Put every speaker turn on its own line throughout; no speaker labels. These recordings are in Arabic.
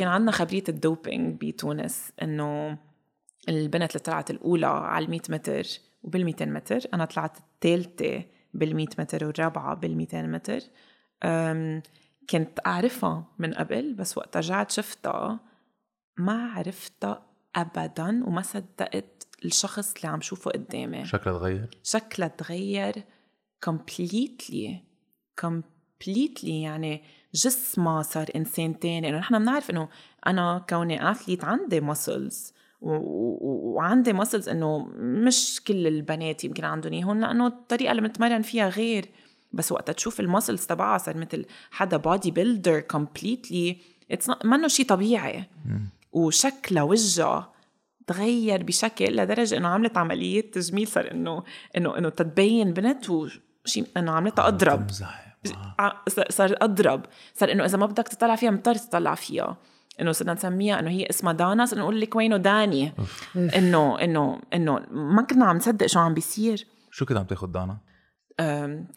كان عندنا خبريه الدوبينج بتونس إنه البنت اللي طلعت الأولى على ال 100 متر وبال 200 متر أنا طلعت الثالثة بال 100 متر والرابعة بال 200 متر كنت أعرفها من قبل بس وقت رجعت شفتها ما عرفتها ابدا وما صدقت الشخص اللي عم شوفه قدامي.
شكلها تغير؟
شكلها تغير completely completely يعني جسمها صار إنسان تاني. انه نحن بنعرف إنه أنا كوني athlete عندي muscles وعندي muscles إنه مش كل البنات يمكن عندهم إياهم لأنه الطريقة اللي بنتمرن فيها غير. بس وقت تشوف ال muscles تبعها صار مثل حدا body builder completely it's منه شيء طبيعي. وشكلها وجهها تغير بشكل لدرجة إنه عملت عملية تجميل صار إنه إنه إنه تتبين بنت وشيء إنه عملتها أضرب. صار أضرب. صار إنه إذا ما بدك تطلع فيها مضطر تطلع فيها. إنه صرنا نسميها إنه هي اسمها دانا صرنا نقول لك وينه داني. إنه إنه إنه ما كنا عم نصدق شو عم بيصير.
شو كنت عم تاخذ دانا؟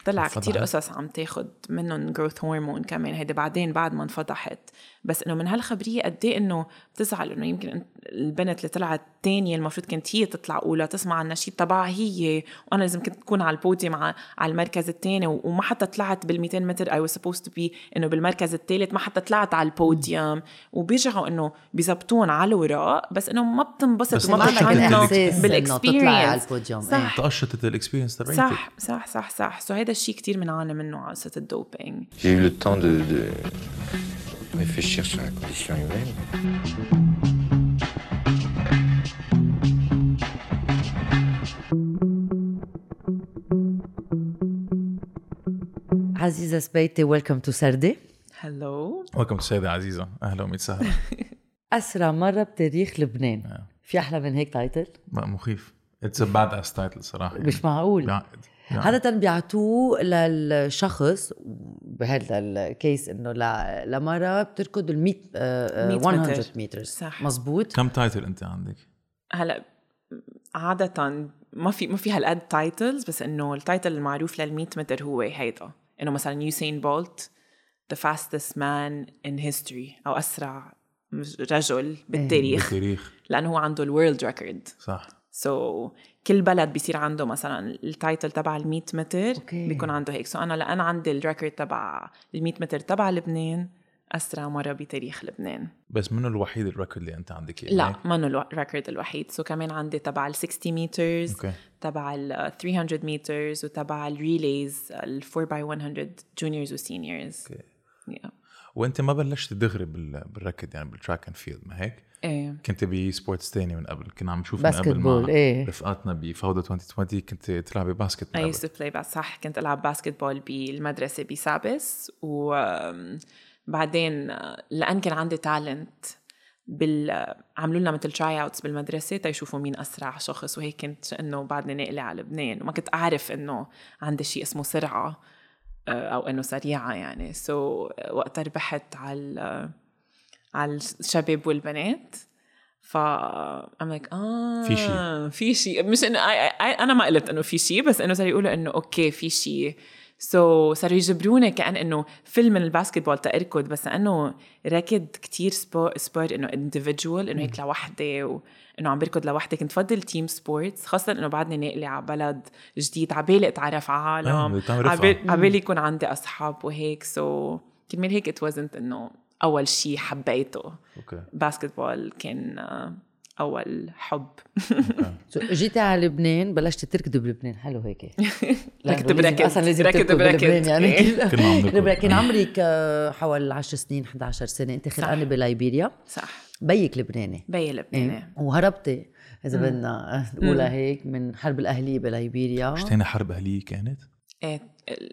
طلع كتير قصص عم تاخد منهم جروث هرمون كمان هيدي بعدين بعد ما انفضحت. بس إنه من هالخبرية قد إيه إنه بتزعل إنه يمكن البنت اللي طلعت تانية المفروض كانت هي تطلع اولى تسمع النشيد تبعها هي وأنا لازم كنت تكون على البوديوم على المركز الثاني وما حتى طلعت بال 200 متر. I was supposed to be إنه بالمركز الثالث ما حتى طلعت على البوديوم. وبيرجعوا إنه بيزبطون على الوراء بس إنه ما بتنبسط
وما بتعمل
بال experience
صح. تقشطت ال experience تبعتك
صح صح صح صح. so هذا الشيء كثير بنعاني منه على قصة ال doping.
J'ai eu le temps de, de réfléchir sur la condition humaine.
عزيزة سبيتي welcome to سردة
hello
welcome سيدة عزيزة أهلا وسهلا
أسرع مرة بتاريخ لبنان. في أحلى من هيك title؟
مخيف it's a badass title صراحة.
مش معقول
بيعقد.
عادة بيعطوه للشخص بهذا ال case إنه لمرة بتركض ال 100 آه،
100
100
متر.
متر
صح.
مزبوط
كم title أنت عندك؟
هلا عادة ما في ما في هالقد titles بس إنه ال title المعروف لل 100 متر هو هيدا إنه مثلا يوسين بولت the fastest man in history أو أسرع رجل بالتاريخ
بالتاريخ
لأنه هو عنده ال world
record
صح so, كل بلد بيصير عنده مثلا ال title تبع ال 100 متر
okay.
بيكون عنده هيك so أنا لأن عندي ال record تبع ال 100 متر تبع لبنان اسرع مرة بتاريخ لبنان
بس منه الوحيد ال record اللي أنت عندك إياه،
لا انه ال record الوحيد so كمان عندي تبع ال 60 meters
okay
تبع ال 300 meters وتبع ال relays ال 4 by 100 juniors و
seniors okay.
yeah.
وأنت ما بلشت دغري بال... بالركض يعني بال track and field ما هيك؟
إيه.
كنت ب sports تاني من قبل. كنا عم نشوف من قبل مع
إيه.
رفقاتنا بفوضى 2020 كنت تلعبي basket من
I
قبل.
used to play بس صح كنت ألعب basketball بالمدرسة ب SABIS وبعدين لأن كان عندي talent بال عملوا لنا مثل tryouts بالمدرسة تيشوفوا مين أسرع شخص وهيك كنت إنه بعدني ناقله على لبنان وما كنت أعرف إنه عندي شيء اسمه سرعة آه، أو إنه سريعة يعني. so, وقتها ربحت على على الشباب والبنات. ف I'm like آه
في شي.
في شيء. مش إنه I, I, أنا ما قلت إنه في شيء بس إنه صاروا يقولوا إنه okay في شيء. so, صاروا يجبروني كأن إنه فيلم من ال basketball تأركض بس إنه ركض كتير sport sport إنه individual إنه هيك لوحدي وانه عم بركض لوحدي كنت فضل team sports خاصة إنه بعدني ناقلة على بلد جديد. عبالي أتعرف على عالم.
رفقة.
عبالي عبالي يكون عندي أصحاب وهيك. so, كرمال هيك it wasn't إنه أول شيء حبيته.
okay.
basketball كان آه، أول حب.
So, جيتي على لبنان بلشتي تركضي بلبنان حلو هيك.
ركض بركض.
أصلا لازم
ركض
تركض
بركض.
بلبنان يعني.
إيه.
كان عمرك آه، حوالي 10 سنين 11 سنة. أنت خلقانة بلايبيريا
صح.
بيك لبناني.
بي
إيه.
لبناني
وهربتي إذا بدنا نقولها هيك من حرب الأهلية بلايبيريا
مش تاني حرب أهلية كانت؟
إيه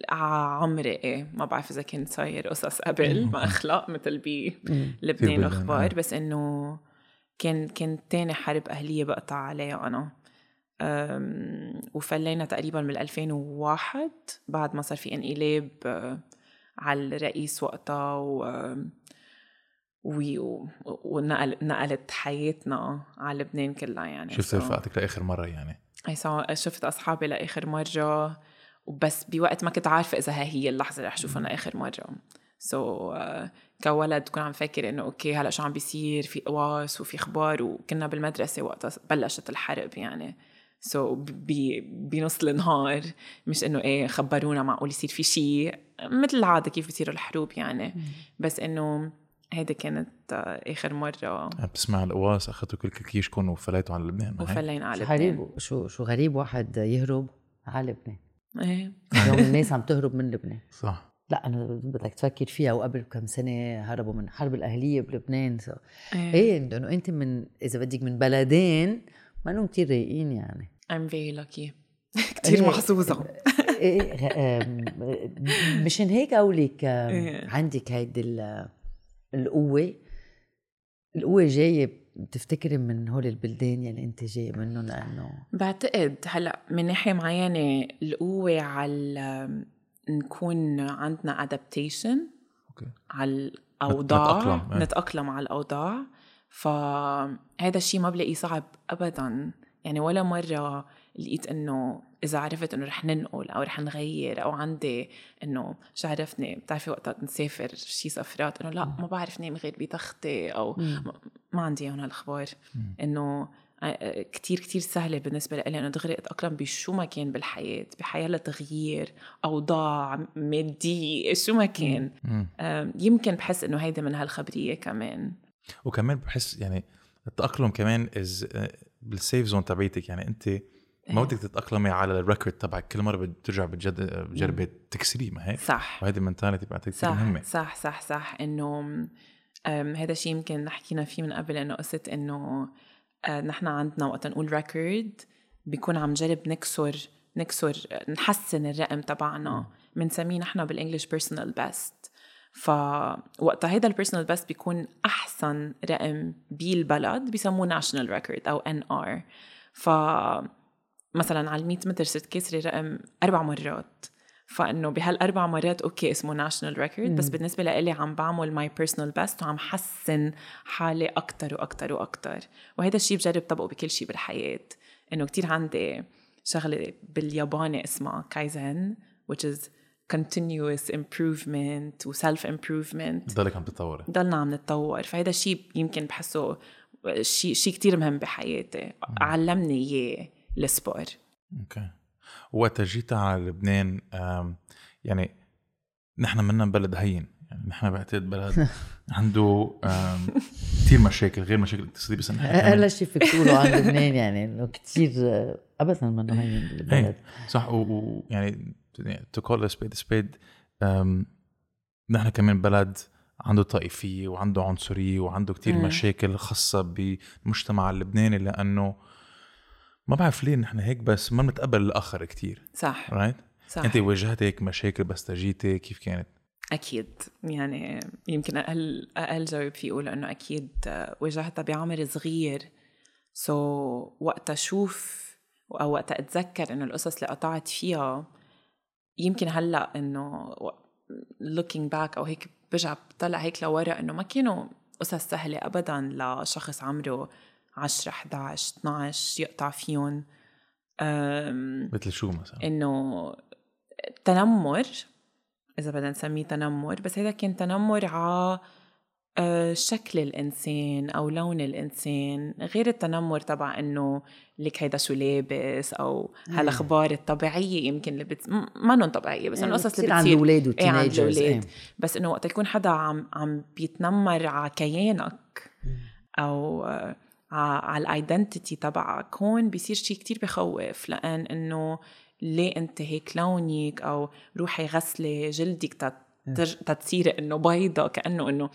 ع- عمري إيه ما بعرف إذا كان صاير قصص قبل ما اخلاق مثل بلبنان واخبار
آه.
بس إنه كان كان تاني حرب أهلية بقطع عليها أنا. وفلينا تقريبا من 2001 بعد ما صار في انقلاب آه، على الرئيس وقتها و و- و- ونقل نقلت حياتنا على لبنان كلها يعني.
شفت رفقاتك لآخر مرة يعني؟
saw شفت أصحابي لآخر مرة وبس بوقت ما كنت عارفة إذا هاي هي اللحظة اللي رح أشوفهم لآخر مرة. so, uh, كولد تكون عم فكر إنه okay هلا شو عم بيصير؟ في قواص وفي أخبار وكنا بالمدرسة وقتها بلشت الحرب يعني. so, بنص النهار مش إنه إيه خبرونا معقول يصير في شيء مثل العادة كيف بيصيروا الحروب يعني. بس إنه هيدي كانت آه، آخر مرة.
بتسمع القواص أخذتوا كل كيشكم وفليتوا على لبنان
وفلينا على
لبنان غريب شو شو غريب واحد يهرب على لبنان
إيه.
اليوم الناس عم تهرب من لبنان.
صح.
لا أنا بدك تفكر فيها. وقبل كم سنة هربوا من الحرب الأهلية بلبنان سو.
إيه,
إيه إنه أنت من إذا بدك من بلدين ما كثير رايقين يعني.
I'm very lucky. كثير محظوظة.
إيه، مشان هيك قولك إيه. عندك هيدي القوة القوة جاية بتفتكري من هول البلدان يلي انت جاي منهم لأنه
بعتقد هلأ من ناحية معينة القوة على نكون عندنا adaptation
okay.
على الأوضاع
نتأقلم,
إيه. نتأقلم على الأوضاع. فهذا الشيء ما بلاقيه صعب ابدا. يعني ولا مرة لقيت إنه إذا عرفت إنه رح ننقل أو رح نغير أو عندي إنه شو عرفني بتعرفي وقت نسافر شي سفرات إنه لا ما بعرف نام غير بتختي أو ما عندي اياهم هالاخبار إنه كتير كتير سهلة بالنسبة لي أنه دغري أتأقلم بشو ما كان بالحياة بحياة تغيير أوضاع مادية شو ما كان. يمكن بحس أنه هيدا من هالخبرية كمان.
وكمان بحس يعني التأقلم كمان is بال safe zone تبعيتك. يعني أنت ما. بدك تتأقلمي على ال record تبعك. كل مرة بترجع بتجد بتجربي تكسريه ما هيك؟
صح.
وهيدي ال mentality بعتقد كثير
مهمة. صح صح صح. إنه هذا الشيء يمكن حكينا فيه من قبل إنه قصة إنه آه، نحن عندنا وقت نقول record بيكون عم جرب نكسر نكسر نحسن الرقم تبعنا. بنسميه نحن بال English personal best فوقتها هيدا ال personal best بيكون أحسن رقم بالبلد بيسموه national record أو NR ف مثلا على ال 100 متر صرت كسري رقم أربع مرات. فإنه بهالأربع مرات okay اسمه national record بس بالنسبة لإلي عم بعمل my personal best وعم حسن حالي أكثر وأكثر وأكثر وهذا الشيء بجرب طبقه بكل شيء بالحياة. إنه كتير عندي شغلة بالياباني اسمها كايزن which is continuous improvement و self improvement
ضلك عم تتطوري.
ضلنا عم نتطور. فهذا الشيء يمكن بحسه شيء شيء كثير مهم بحياتي. علمني إياه. السبور
okay. وقت جيت على لبنان يعني نحن منا بلد هين يعني نحن بعتقد بلد عنده كثير مشاكل غير مشاكل اقتصادية بس
أقل شيء فيك تقوله عن لبنان يعني إنه كثير ابدا منه هين البلد
إيه، صح ويعني to call a spade a spade نحن كمان بلد عنده طائفية وعنده عنصرية وعنده كتير مم. مشاكل خاصة بالمجتمع اللبناني لأنه ما بعرف ليه نحن هيك بس ما بنتقبل الآخر كتير.
صح.
right?
صح.
أنت واجهتي هيك مشاكل بس إجيتي كيف كانت؟
أكيد. يعني يمكن أقل أقل جواب في يقول إنه أكيد واجهتها بعمر صغير. so, وقت أشوف أو وقت أتذكر إنه القصص اللي قطعت فيها يمكن هلأ إنه looking back أو هيك برجع بطلع هيك لورا إنه ما كانوا قصص سهلة ابدا لشخص عمره. 10 11 12 يقطع فيهم.
مثل شو مثلا؟
إنه تنمر إذا بدنا نسميه تنمر بس هذا كان تنمر على آه، شكل الإنسان أو لون الإنسان. غير التنمر تبع إنه لك هيدا شو لابس أو هالأخبار الطبيعية يمكن اللي بت... منن طبيعية بس إنه قصص
اللي بتصير. عند الأولاد
إيه عند الأولاد. بس إنه وقت يكون حدا عم عم بيتنمر على كيانك أو آه، على ال identity تبعك هون بيصير شيء كتير بخوف لأن إنه ليه أنت هيك لونك أو روحي غسلي جلدك تتصيري إنه بيضة كأنه إنه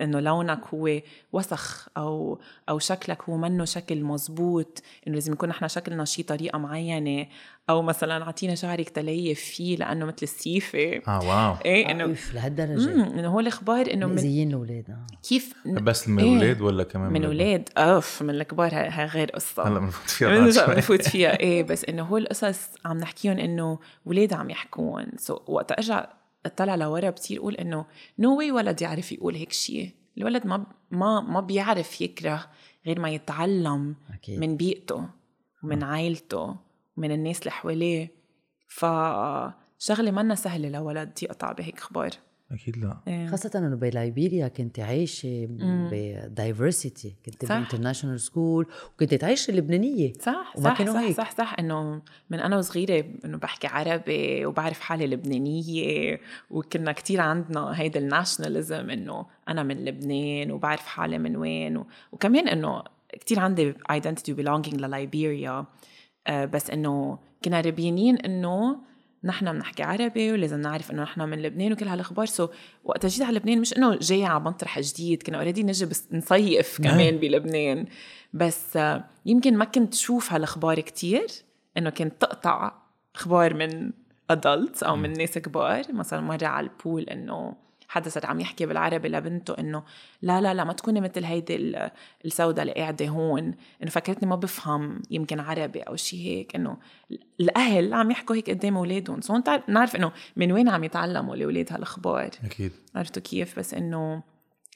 إنه لونك هو وسخ أو أو شكلك هو منه شكل مزبوط إنه لازم يكون نحن شكلنا شي طريقة معينة. أو مثلا اعطينا شعرك تليف فيه لأنه مثل السيفة.
آه wow.
إيه إنه
لهالدرجة.
إنه هو الإخبار إنه
من هيدين الأولاد آه.
كيف
بس من الأولاد إيه؟ ولا كمان
من الأولاد؟ أوف من الكبار هاي غير قصة.
هلأ بنفوت فيها
بنفوت فيها إيه بس إنه هو القصص عم نحكيهم إنه أولاد عم يحكون. so وقت ارجع اطلع لورا بصير أقول إنه no way ولد يعرف يقول هيك شيء. الولد ما ما ما بيعرف يكره غير ما يتعلم أكيد. من بيئته ومن عائلته ومن الناس اللي حواليه. فشغلة منا سهلة لولد يقطع بهيك أخبار
أكيد لا
إيه.
خاصة إنه بليبيريا كنت عايشة ب diversity كنت
صح.
ب international school وكنت تعيش اللبنانية
صح
وما
صح
كانوا
صح,
هيك.
صح صح إنه من أنا وصغيرة إنه بحكي عربي وبعرف حالي لبنانية وكنا كتير عندنا هيدا ال nationalism إنه أنا من لبنان وبعرف حالي من وين و... وكمان إنه كتير عندي identity belonging لليبيريا آه، بس إنه كنا ربيانين إنه نحن بنحكي عربي ولازم نعرف إنه نحن من لبنان وكل هالأخبار. so وقت جيت على لبنان مش إنه جاي على مطرح جديد كنا already نجي بس نصيف كمان بلبنان. بس يمكن ما كنت شوف هالأخبار كتير إنه كنت تقطع أخبار من adults أو من ناس كبار. مثلا مرة على البول إنه حدا صار عم يحكي بالعربي لبنته إنه لا لا لا ما تكوني مثل هيدي ال- السوداء اللي قاعدة هون. إنه فكرتني ما بفهم يمكن عربي أو شيء هيك. إنه الأهل عم يحكوا هيك قدام أولادهم. سو نعرف إنه من وين عم يتعلموا الاولاد هالأخبار.
أكيد.
عرفتوا كيف؟ بس إنه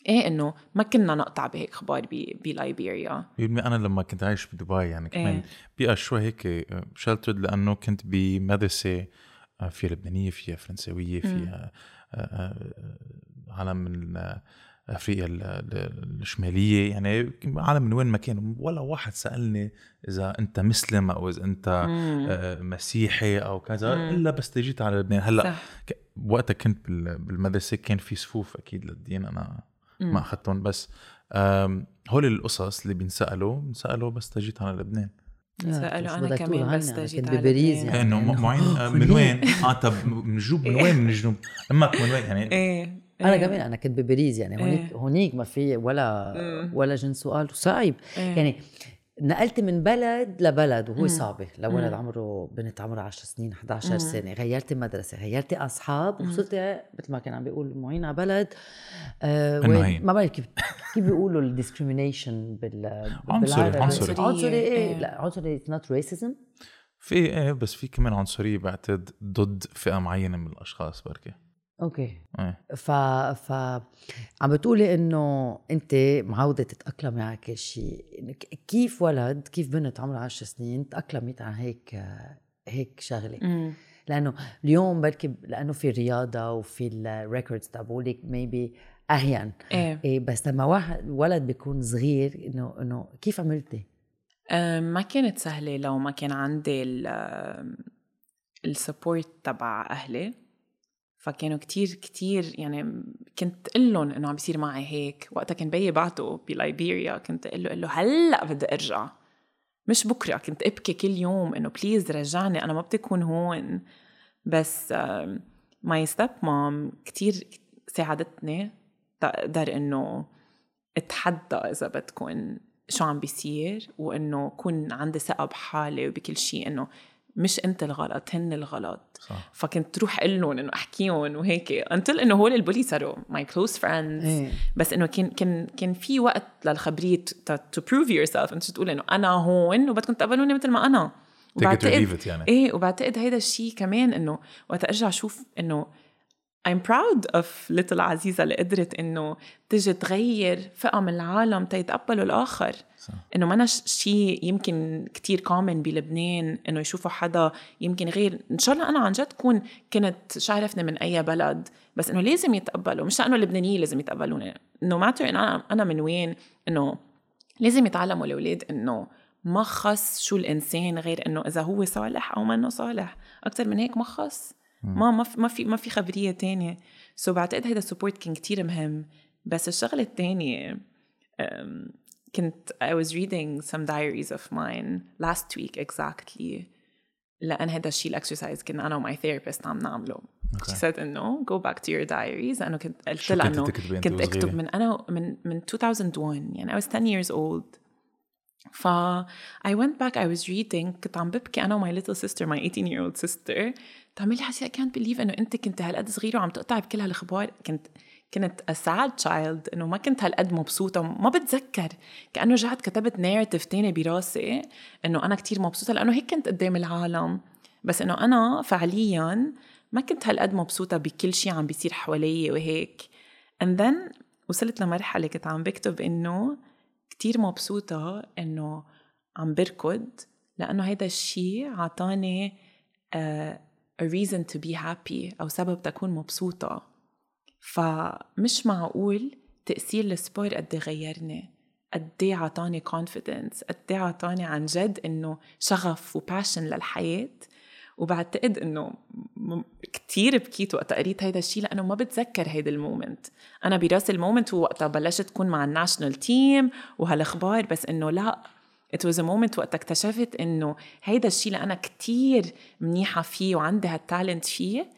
إيه إنه ما كنا نقطع بهيك أخبار بلايبيريا
أنا لما كنت عايش بدبي يعني كمان
إيه.
بيئة شوي هيك شلترد لأنه كنت بمدرسة آه، فيها لبنانية فيها فرنساويه فيها آه، آه، عالم من أفريقيا ال- ال- الشمالية. يعني عالم من وين ما كان. ولا واحد سألني إذا أنت مسلم أو إذا أنت آه، مسيحي أو كذا إلا بس جيت على لبنان. هلأ
صح.
وقتها كنت بال- بالمدرسة كان في صفوف أكيد للدين. أنا ما أخذتهم. بس هول القصص اللي بينسالوا بينسالوا بس تجيت على لبنان.
أنا
بدك
كمان بس
هلأ؟ أنا
جيت
كنت
على
بباريس. يعني. إنه
معين آه، من. وين؟ آه طب من جنوب من وين من الجنوب؟ أمك من وين يعني
إيه
أنا
إيه.
كمان أنا كنت بباريس يعني هونيك
إيه.
هونيك ما في ولا ولا جنس سؤال وصعب
إيه.
يعني نقلت من بلد لبلد وهو. صعبة لولد. عمره بنت عمرها 10 سنين 11
مم.
سنة غيرت مدرسة غيرت أصحاب. وصرت مثل ما كان عم بيقول معين على بلد آه. ما بعرف كيف كيف بيقولوا ال discrimination بال
عنصري،. عنصري.
عنصري إيه
إيه.
لا عنصري it's not racism
في إيه بس في كمان عنصرية بعتقد ضد فئة معينة من الأشخاص بركي
okay.
إيه.
ف ف عم بتقولي إنه أنت معودة تتأقلمي على كل شيء. ك- كيف ولد كيف بنت عمرها 10 سنين تاقلمت على هيك هيك شغلة؟
مم.
لأنه اليوم بركي لأنه في الرياضه وفي ال records تبعولك maybe أهين.
إيه.
إيه بس لما واحد ولد بيكون صغير إنه إنه كيف عملتي؟
أم، ما كانت سهلة لو ما كان عندي ال support تبع أهلي. فكانوا كتير كتير يعني كنت قل لهم إنه عم بيصير معي هيك. وقتها كان بيي بعده بلايبيريا كنت أقول له قل له هلأ بدي أرجع. مش بكرة كنت أبكي كل يوم إنه please رجعني أنا ما بدي أكون هون. بس my stepmom كتير ساعدتني تقدر إنه أتحدى إذا بدكم شو عم بيصير. وإنه كون عندي ثقة بحالي وبكل شيء إنه مش انت الغلط هن الغلط.
صح.
فكنت تروح أقول لهم إنه أحكيهم وهيك until إنه هول ال bully صاروا my close
friends.
بس إنه كان كان كان في وقت للخبرية to prove yourself أنت تقول إنه أنا هون وبدكم تقبلوني مثل ما
أنا. It يعني.
إيه وبعتقد هيدا الشيء كمان إنه وقت أرجع أشوف إنه I'm proud of little عزيزة اللي قدرت إنه تجي تغير فئة من العالم تيتقبلوا الآخر.
صح.
إنه ما شيء يمكن كتير كومن بلبنان إنه يشوفوا حدا يمكن غير. إن شاء الله أنا عن جد كون كنت شعرفني من أي بلد بس إنه لازم يتقبلوا. مش لأنه اللبنانيين لازم يتقبلوني انه ماتر انه أنا أنا من وين إنه لازم يتعلموا الأولاد إنه ما خص شو الإنسان غير إنه إذا هو صالح أو منه صالح. أكثر من هيك ما خص. ما ما في ما في ما في خبرية تانية. so بعتقد هيدا ال support كان كتير مهم. بس الشغلة الثانية كنت I was reading some diaries of mine last week exactly. لأن هذا الشيء ال exercise كنا أنا و my therapist عم نعمله.
Okay.
she said إنه go back to your diaries. لأنه كنت قلت لها إنه كنت أكتب؟ من أنا من من 2001 يعني I was 10 years old. ف I went back I was reading كنت عم ببكي أنا وماي little sister my 18 year old sister. تعمل لي حسي I can't believe إنه أنت كنت هالقد صغيرة وعم تقطعي بكل هالأخبار. كنت كنت a sad child إنه ما كنت هالقد مبسوطة ما بتذكر. كأنه رجعت كتبت ناريتيف تاني براسي إنه أنا كتير مبسوطة لأنه هيك كنت قدام العالم. بس إنه أنا فعليا ما كنت هالقد مبسوطة بكل شيء عم بيصير حوالي وهيك. And then وصلت لمرحلة كنت عم بكتب إنه كتير مبسوطة إنه عم بركض لأنه هيدا الشيء عطاني uh, a reason to be happy أو سبب تكون مبسوطة. فمش معقول تأثير ال sport قد إيه غيرني؟ قد إيه عطاني confidence قد إيه عطاني عن جد إنه شغف و passion للحياة؟ وبعتقد إنه كتير بكيت وقت قريت هيدا الشيء لأنه ما بتذكر هيدا ال moment. أنا براسي ال moment وقتها بلشت تكون مع ال national team وهالأخبار بس إنه لا was a moment وقت اكتشفت إنه هيدا الشيء اللي أنا كتير منيحة فيه وعندي هال talent فيه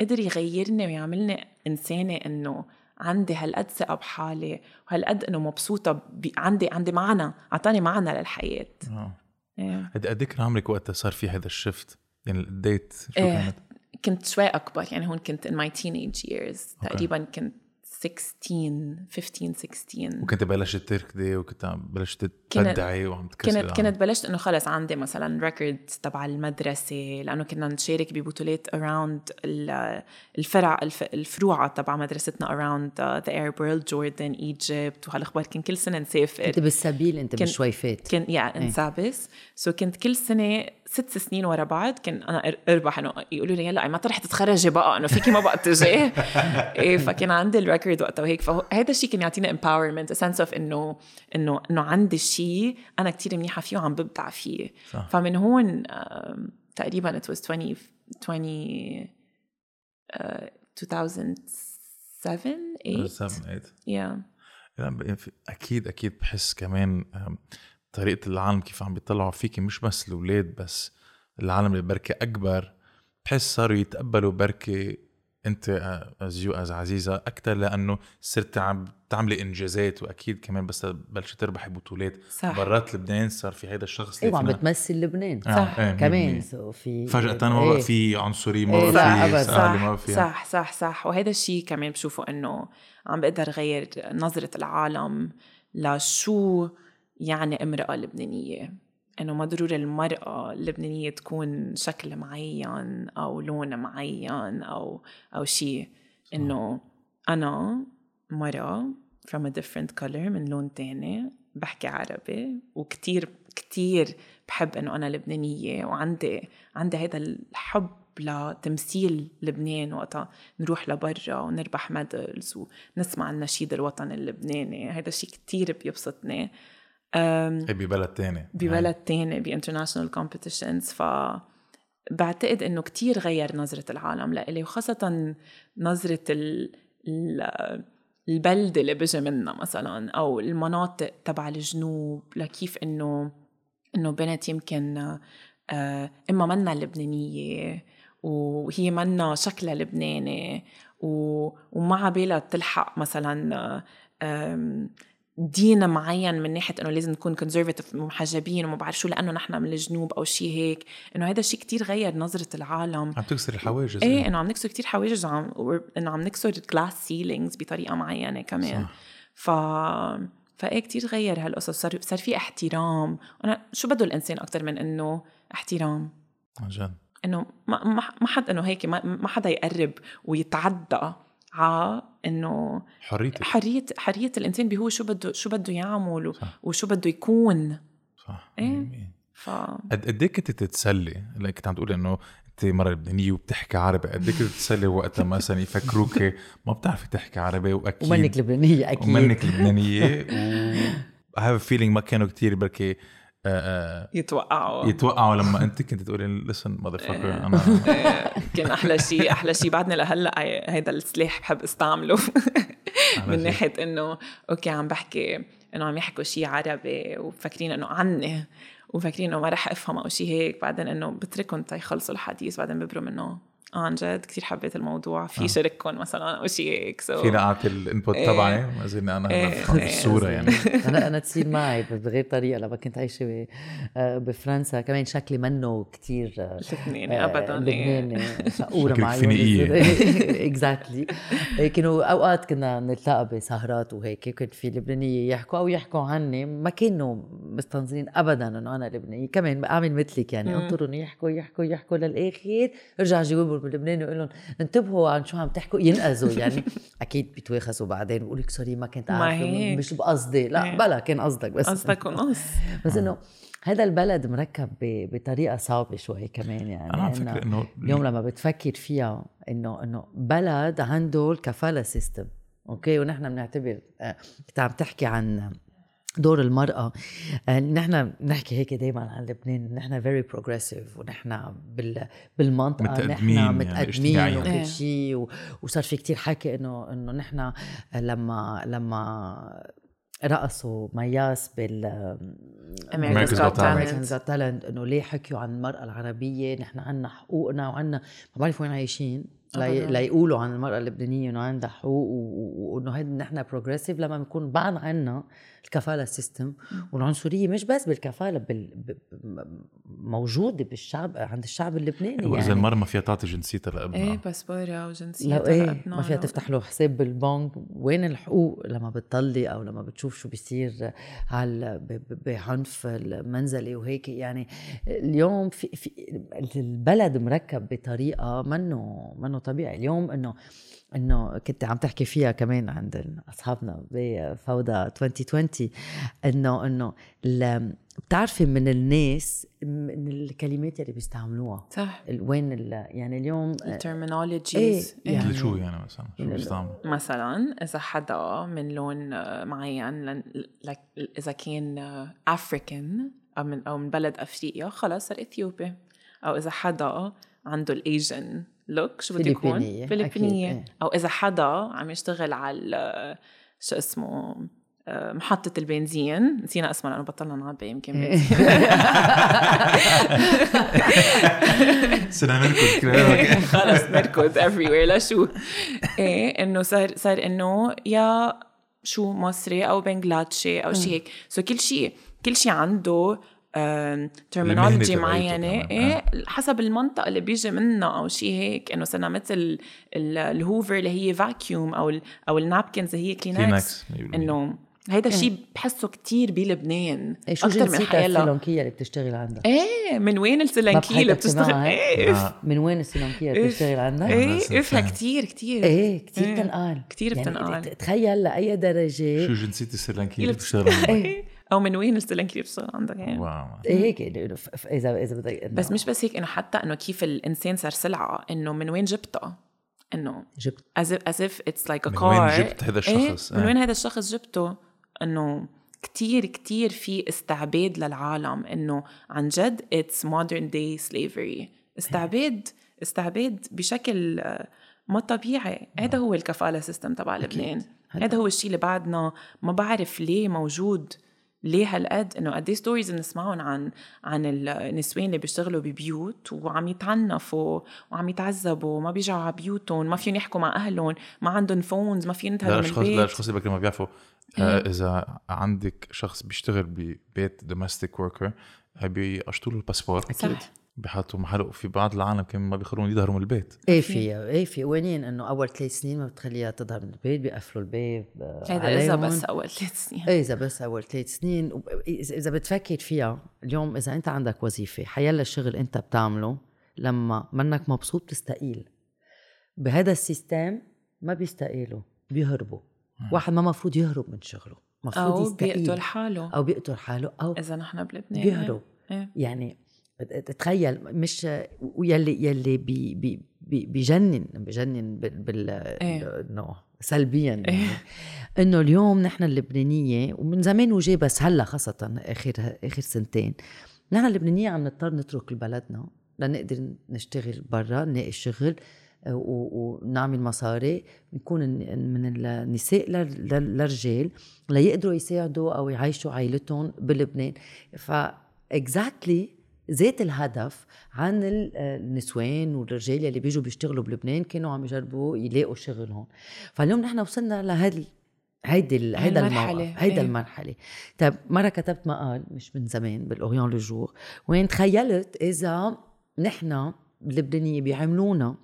قدر يغيرني ويعملني إنسانة إنه عندي هالقد ثقة بحالي وهالقد إنه مبسوطة بي عندي عندي معنى أعطاني معنى للحياة.
آه. إيه. قد قد كان عمرك وقتها صار في هذا ال shift يعني ال date شو
إيه. كانت؟ كنت شوي أكبر يعني هون كنت in my teenage years تقريبا كنت 16 15 16
وكنت بلشت تركضي وكنت بلشت تبدعي وعم تكسري
كنت كنت بلشت إنه خلص عندي مثلا record تبع المدرسة لأنه كنا نشارك ببطولات around الفرع الفروع تبع مدرستنا around the Arab world Jordan Egypt وهالأخبار كان كل سنة نسافر.
كنت بالسبيل أنت بشوي فات.
كنت يا ان سابس سو كنت كل سنة ست سنين ورا بعض كان أنا أربح إنه يقولوا لي يلا ما رح تتخرجي بقى إنه فيكي ما بقى تجي إيه فكان عندي الريكورد وقتها. وهيك. فهذا الشيء كان يعطيني امباورمنت سنس اوف انه انه إنه عندي شيء أنا كتير منيحة فيه وعم ببدع فيه. صح. فمن هون تقريبا it was 20 20 uh, 2007 8
7
8
yeah. أكيد أكيد بحس كمان طريقة العالم كيف عم بيطلعوا فيكي مش بس الأولاد بس العالم اللي بركي أكبر بحس صاروا يتقبلوا بركي أنت as you as عزيزة أكثر لأنه صرت عم تعملي إنجازات وأكيد كمان بس بلشت تربحي بطولات صح. برات لبنان صار في هذا الشخص
أيوه عم بتمثل لبنان آه. صح
آه.
كمان في
فجأة ما بقى إيه. في عنصريه ما بقى
في صح ما في صح صح صح وهذا الشيء كمان بشوفه إنه عم بقدر غير نظرة العالم لشو يعني امرأة لبنانية إنه ما ضروري المرأة اللبنانية تكون شكل معين أو لون معين أو أو شيء. إنه أنا مرأة from a different color من لون تاني بحكي عربي وكتير كتير بحب إنه أنا لبنانية وعندي عندي هذا الحب لتمثيل لبنان وقتها. نروح لبرا ونربح medals ونسمع النشيد الوطني اللبناني. هذا الشيء كتير بيبسطني.
ببلد تاني.
ببلد تاني ب international competitions ف بعتقد إنه كتير غير نظرة العالم لإلي وخاصة نظرة ال... البلدة اللي بجي منها مثلا أو المناطق تبع الجنوب لكيف إنه إنه بنت يمكن آه، إما منا لبنانية وهي منا شكلها لبناني ومع بالها تلحق مثلا دين معين من ناحية إنه لازم نكون conservative محجبين وما بعرف شو لأنه نحن من الجنوب أو شيء هيك. إنه هذا الشيء كتير غير نظرة العالم.
عم تكسر الحواجز.
إيه إنه عم نكسر كتير حواجز وعم إنه عم نكسر glass ceilings بطريقة معينة كمان. صح. ف فإيه كتير غير هالقصص. صار صار في احترام. أنا شو بده الإنسان أكثر من إنه احترام؟
عن جد.
إنه ما ما حد إنه هيك ما حدا يقرب ويتعدى على إنه
حريتك.
حريه حريه الإنسان بهو شو بده شو بده يعمل صح. وشو بده يكون.
صح إيه؟ ف قد قد كنت تتسلي؟ لك كنت عم تقولي إنه أنت مرة لبنانية وبتحكي عربي قد كنت تتسلي وقتها مثلا يفكروك ما بتعرفي تحكي عربي وأكيد
ومنك لبنانية أكيد.
ومنك لبنانية و have feeling ما كانوا كتير بركي
آه، آه، يتوقعوا.
يتوقعوا لما انت كنت تقولي listen motherfucker أنا
كان أحلى شيء أحلى شيء بعدني لهلأ هيدا السلاح بحب استعمله. من ناحية إنه أوكي عم بحكي إنه عم يحكوا شيء عربي وفاكرين إنه عني وفاكرين إنه ما رح أفهم أو شيء هيك. بعدين إنه بتركهم تيخلصوا الحديث بعدين ببرم إنه عن جد كثير حبيت الموضوع. في آه. شرككم مثلا أو شيء هيك
so فينا أعطي ال input إيه. تبعي. ما زلنا أنا إيه. إيه. الصورة يعني.
أنا أنا تصير معي بغير طريقة. لما كنت عايشة آه، بفرنسا كمان شكلي منه كثير
آه، لبناني ابدا
لبناني. شقوره معي
فينيقية.
exactly كانوا أوقات كنا نلتقى بسهرات وهيك كنت في لبنانية يحكوا أو يحكوا عني. ما كانوا مستنظرين ابدا إنه أنا لبنانية. كمان بعمل مثلك يعني. انطرهم يحكوا يحكوا يحكوا للآخر. ارجع جاوبهم بلبنان ويقول لهم انتبهوا عن شو عم تحكوا ينقزوا يعني. أكيد بيتواخسوا بعدين بقول لك sorry ما كنت عارفة مش بقصدي. لا إيه. بلا كان قصدك بس.
قصدك ونص.
بس إنه هذا البلد مركب ب- بطريقة صعبة شوي كمان يعني.
أنا عم
إنه
فكر إنه
اليوم لما بتفكر فيها إنه إنه بلد عنده الكفالة system أوكي؟ ونحن بنعتبر آه، كنت عم تحكي عن دور المرأة آه، نحن بنحكي هيك دايما عن لبنان نحن very progressive ونحن بال بالمنطقة
متقدمين
نحن
يعني
متقدمين
اجتماعياً.
وكل
إيه.
شيء و- وصار في كتير حكي إنه إنه نحن لما لما رقصوا مياس بال.
America's
Got Talent
إنه ليه حكيوا عن المرأة العربية نحن عنا حقوقنا وعنا ما بعرف وين عايشين
أبداً.
ليقولوا عن المرأة اللبنانية إنه عندها حقوق وإنه هيدا نحن progressive لما بنكون بعد عنا الكفالة system والعنصرية مش بس بالكفالة بال... موجودة بالشعب عند الشعب اللبناني
واذا
يعني.
المرأة ما فيها تعطي جنسيتها
إيه
لابنها
باسبورة وجنسية
لو إيه ما فيها تفتح له حساب بالبنك. وين الحقوق؟ لما بتطلي أو لما بتشوف شو بيصير على ب- ب- بعنف المنزلي وهيك يعني. اليوم في, في البلد مركب بطريقة منه منه طبيعي. اليوم إنه إنه كنت عم تحكي فيها كمان عند أصحابنا بفوضى 2020 إنه إنه بتعرفي من الناس من الكلمات اللي بيستعملوها.
صح.
وين ال- يعني اليوم
ال terminologies
إيه، يعني-
مثل شو يعني مثلا؟ شو
لا-
بيستعمل
مثلا إذا حدا من لون آه، معين إذا كان African أو من أو من بلد أفريقيا خلص صار اثيوبي أو إذا حدا عنده ال Asian look شو بده يكون؟
فلبينية،
فلبينيه
أكيد، إيه.
أو إذا حدا عم يشتغل على ال- شو اسمه آه، محطة البنزين. نسينا اسمها لأنه بطلنا نعبي يمكن
إيه.
بنزين
صرنا نركض
خلص نركض everywhere. لشو إيه إنه صار صار إنه يا شو مصري أو بنغلاديشي أو شيء هيك. so كل شيء كل شيء عنده
terminology
معينة
تبعيته
إيه حسب المنطقة اللي بيجي منها أو شيء هيك إنه صرنا مثل ال- ال Hoover اللي هي vacuum أو ال أو ال napkins اللي هي كلينكس
كلينكس
إنه هيدا الشيء بحسه كتير بلبنان
إيه شو
أكثر من
جنسيتها
حيلا
السريلانكيه اللي بتشتغل عندها؟
إيه من وين السريلانكيه اللي بتشتغل؟ إيه
آه.
من وين السريلانكيه اللي
إيه.
بتشتغل عندها؟
إيه..
كتير كتير
إيه كثير
إيه.
بتنقال
كتير
يعني
بتنقال.
تخيل لأي درجة
شو جنسية السريلانكية
اللي
اللي بتشتغل عندك؟
إيه. أو من وين اللي بتشتغل عندك يعني.
wow.
إيه هيك ف- اذا إذا بدك
بس مش بس هيك إنه حتى إنه كيف الإنسان صار سلعة إنه من وين جبتها؟ إنه
جبت.
as if, as if it's like a
من
car.
وين جبت هذا
إيه؟
الشخص؟
من
إيه.
وين هذا الشخص جبته؟ إنه كتير كتير في استعباد للعالم إنه عن جد it's modern day slavery. استعباد استعباد بشكل آه، ما طبيعي. هذا هو الكفالة سيستم تبع لبنان. هذا. هو الشيء اللي بعدنا ما بعرف ليه موجود. ليه هالقد؟ إنه قد إيه stories بنسمعهم عن عن النسوان اللي بيشتغلوا ببيوت وعم يتعنفوا وعم يتعذبوا ما بيرجعوا على بيوتهم ما فيهم يحكوا مع أهلهم ما عندهم phones ما فيهم ينتهوا من البيت.
للاشخاص اللي ما بيعرفوا. آه، إذا عندك شخص بيشتغل ببيت domestic worker بيقشطوا له الباسبور
صح.
بحطوا محله في بعض العالم كمان ما بيخلون يظهروا من البيت.
إيه في إيه في. قوانين إنه أول ثلاث سنين ما بتخليها تظهر من البيت بيقفلوا الباب آه،
هذا
إذا.
بس أول ثلاث سنين.
إيه إذا بس أول ثلاث سنين. إذا إذا بتفكر فيها اليوم إذا أنت عندك وظيفة حيلا الشغل أنت بتعمله لما منك مبسوط تستقيل بهذا ال system ما بيستقيلوا بيهربوا. واحد ما مفروض يهرب من شغله مفروض
أو
يستقيل.
بيقتل حاله.
أو بيقتل حاله أو
إذا نحن بلبنان
بيهرب.
إيه.
يعني تخيل مش ويلي يلي بي بي بي بيجنن بيجنن بال, بال
إيه.
إنه سلبيا يعني. إنه اليوم نحن اللبنانية ومن زمان وجاي بس هلأ خاصة آخر آخر سنتين نحن اللبنانية عم نضطر نترك بلدنا لنقدر نشتغل برا نلاقي شغل ونعمل مصاري نكون من النساء لل- لل- للرجال ليقدروا يساعدوا أو يعيشوا عائلتهم بلبنان. ف اكزاكتلي ذات الهدف عن ال- النسوان والرجال اللي بيجوا بيشتغلوا بلبنان كانوا عم يجربوا يلاقوا شغل هون فاليوم نحن وصلنا لهذا هيدي هيدا
هالمرحلة،
الموقف هيدا
إيه.
المرحلة. طيب مرة كتبت مقال مش من زمان بالاوريون لو جور وين تخيلت إذا نحن اللبنانية بيعملونا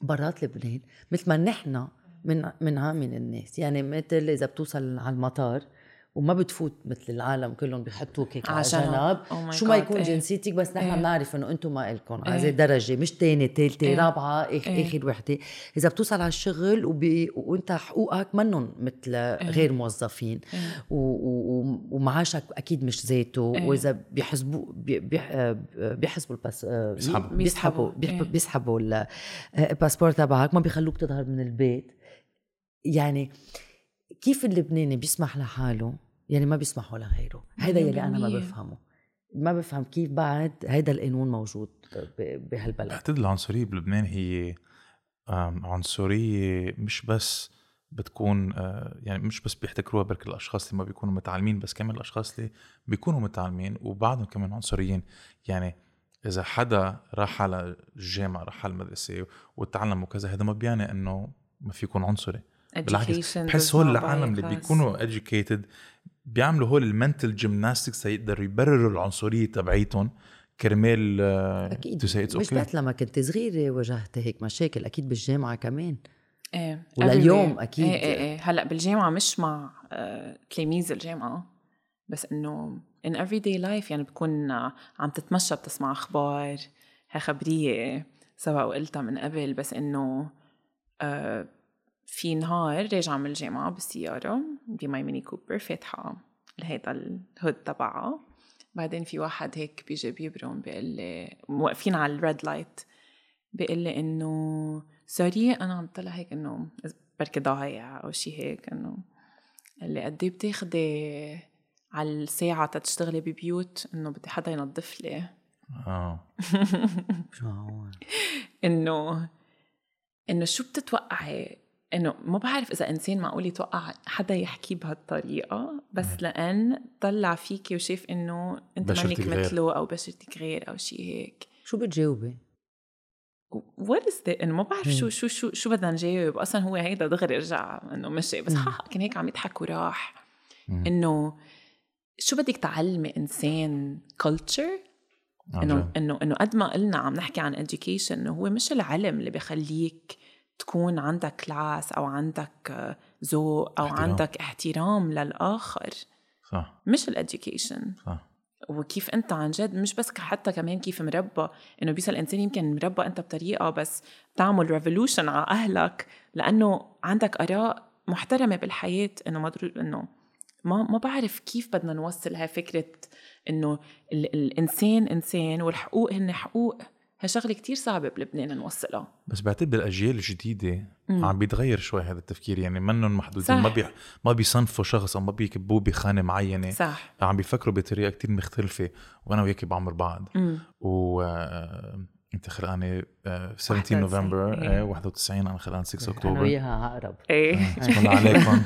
برات لبنان مثل ما نحن من من عامل الناس. يعني مثل إذا بتوصل على المطار وما بتفوت مثل العالم كلهم بيحطوك هيك على
على جنب. Oh
شو ما يكون
إيه.
جنسيتك بس نحن
إيه.
بنعرف إنه أنتم ما الكم
إيه.
هذه درجة مش تاني ثالثه
إيه.
رابعة آخ
إيه.
آخر وحدة إذا بتوصل على الشغل وبي... وأنت حقوقك منهم مثل غير موظفين
إيه.
و... و... ومعاشك أكيد مش زيته
إيه.
وإذا بيحسبوا بي... بي... بيحسبوا ال pass
بيسحبوا.
بيسحبوا
إيه.
بيسحبوا ال- الباسبور تبعك ما بيخلوك تظهر من البيت يعني كيف اللبناني بيسمح لحاله يعني ما بيسمحوا لغيره؟ هيدا يلي أنا ما
100%.
بفهمه. ما بفهم كيف بعد هيدا القانون موجود بهالبلد.
بعتقد العنصرية بلبنان هي عنصرية مش بس بتكون آه، يعني مش بس بيحتكروها برك الأشخاص اللي ما بيكونوا متعلمين بس كمان الأشخاص اللي بيكونوا متعلمين وبعدهم كمان عنصريين. يعني إذا حدا راح على الجامعة راح على المدرسة وتعلم وكذا هذا ما بيعني إنه ما في يكون عنصري. بالعكس بحس هول العالم اللي. بيكونوا educated بيعملوا هول المنتل جيمناستكس يقدروا يبرروا العنصرية تبعيتهم كرمال آه، أكيد
مش
okay.
بس لما كنت صغيرة واجهت هيك مشاكل أكيد بالجامعة كمان
إيه
ولليوم. أكيد.
إيه إيه إيه هلأ بالجامعة مش مع آه، تلاميذ الجامعة بس إنه in everyday life يعني بتكون آه، عم تتمشى بتسمع أخبار هاي خبرية سواء قلتها من قبل بس إنه في نهار راجعة من الجامعة بالسيارة ب my Mini Cooper فاتحة هيدا ال hood تبعها بعدين في واحد هيك بيجي بيبرم بيقول لي واقفين على ال red light بيقول لي انه sorry أنا عم طلع هيك انه بركي ضايع أو شيء هيك انه قال لي قد إيه بتاخدي على الساعة تشتغلي ببيوت انه بدي حدا ينظف لي
آه
انه انه شو بتتوقعي إنه ما بعرف إذا إنسان معقول يتوقع حدا يحكي بهالطريقة بس لأن طلع فيكي وشاف
إنه
أنت
غير.
مثله أو بشرتك غير أو شيء هيك
شو بتجاوبي؟
what is إنه ما بعرف شو شو شو شو بدنا نجاوب أصلا هو هيدا دغري رجع إنه مشي بس ها كان هيك عم يضحك وراح. إنه شو بدك تعلمي
إنسان
culture
إنه.
إنه إنه قد ما قلنا عم نحكي عن education إنه هو مش العلم اللي بخليك تكون عندك class أو عندك آه، ذوق أو
احترام.
عندك احترام للآخر.
صح.
مش ال education
صح.
وكيف أنت عن جد مش بس حتى كمان كيف مربى. إنه بيصير الانسان يمكن مربى أنت بطريقة بس تعمل revolution على أهلك. لأنه عندك آراء محترمة بالحياة. إنه ما ضروري إنه ما ما بعرف كيف بدنا نوصل هاي فكرة إنه ال- الانسان إنسان والحقوق هن حقوق. هي شغلة كتير صعبة بلبنان نوصلها.
بس بعتقد بالاجيال الجديدة عم بيتغير شوي هذا التفكير يعني منهم محدودين
صح.
ما بي ما بيصنفوا شخص أو ما بيكبوه بخانة معينة.
صح.
عم بيفكروا بطريقة كتير مختلفة وأنا وياك بعمر بعض.
امم
و آه، أنت خلقانة آه، 17
91.
نوفمبر
إيه.
آه، 91 أنا خلقان 6
أنا
أكتوبر.
وياها عقرب.
إيه.
اسم الله عليكم.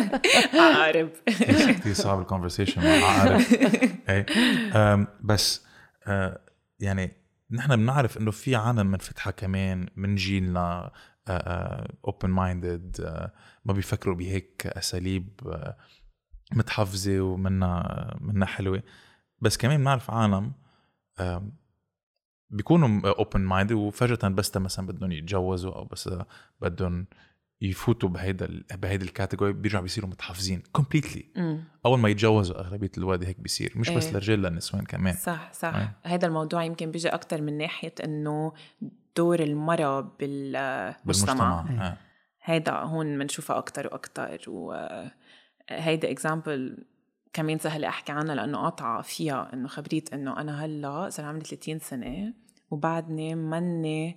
عقارب
كثير صعب ال conversation مع عقارب إيه بس آه، يعني نحن بنعرف إنه في عالم منفتحه كمان من جيلنا open minded ما بيفكروا بهيك أساليب آه، متحفزه ومنا منا حلوة. بس كمان بنعرف عالم بيكونوا open minded وفجأة بس مثلا بدهم يتجوزوا أو بس بدهم يفوتوا بهيدا ال- بهيدي ال category بيرجعوا بيصيروا متحفزين
completely.
أول ما يتجوزوا أغلبية الوقت هيك بيصير. مش بس
إيه.
للرجال للنسوان كمان.
صح صح.
أي.
هذا الموضوع يمكن بيجي أكتر من ناحية إنه دور المرأة بالمجتمع.
بالمجتمع. آه.
هيدا هون بنشوفها أكتر وأكتر. وهيدا اكزامبل كمان سهل أحكي عنها لأنه قاطعة فيها إنه خبريت إنه أنا هلأ صار عمري 30 سنة وبعدني مني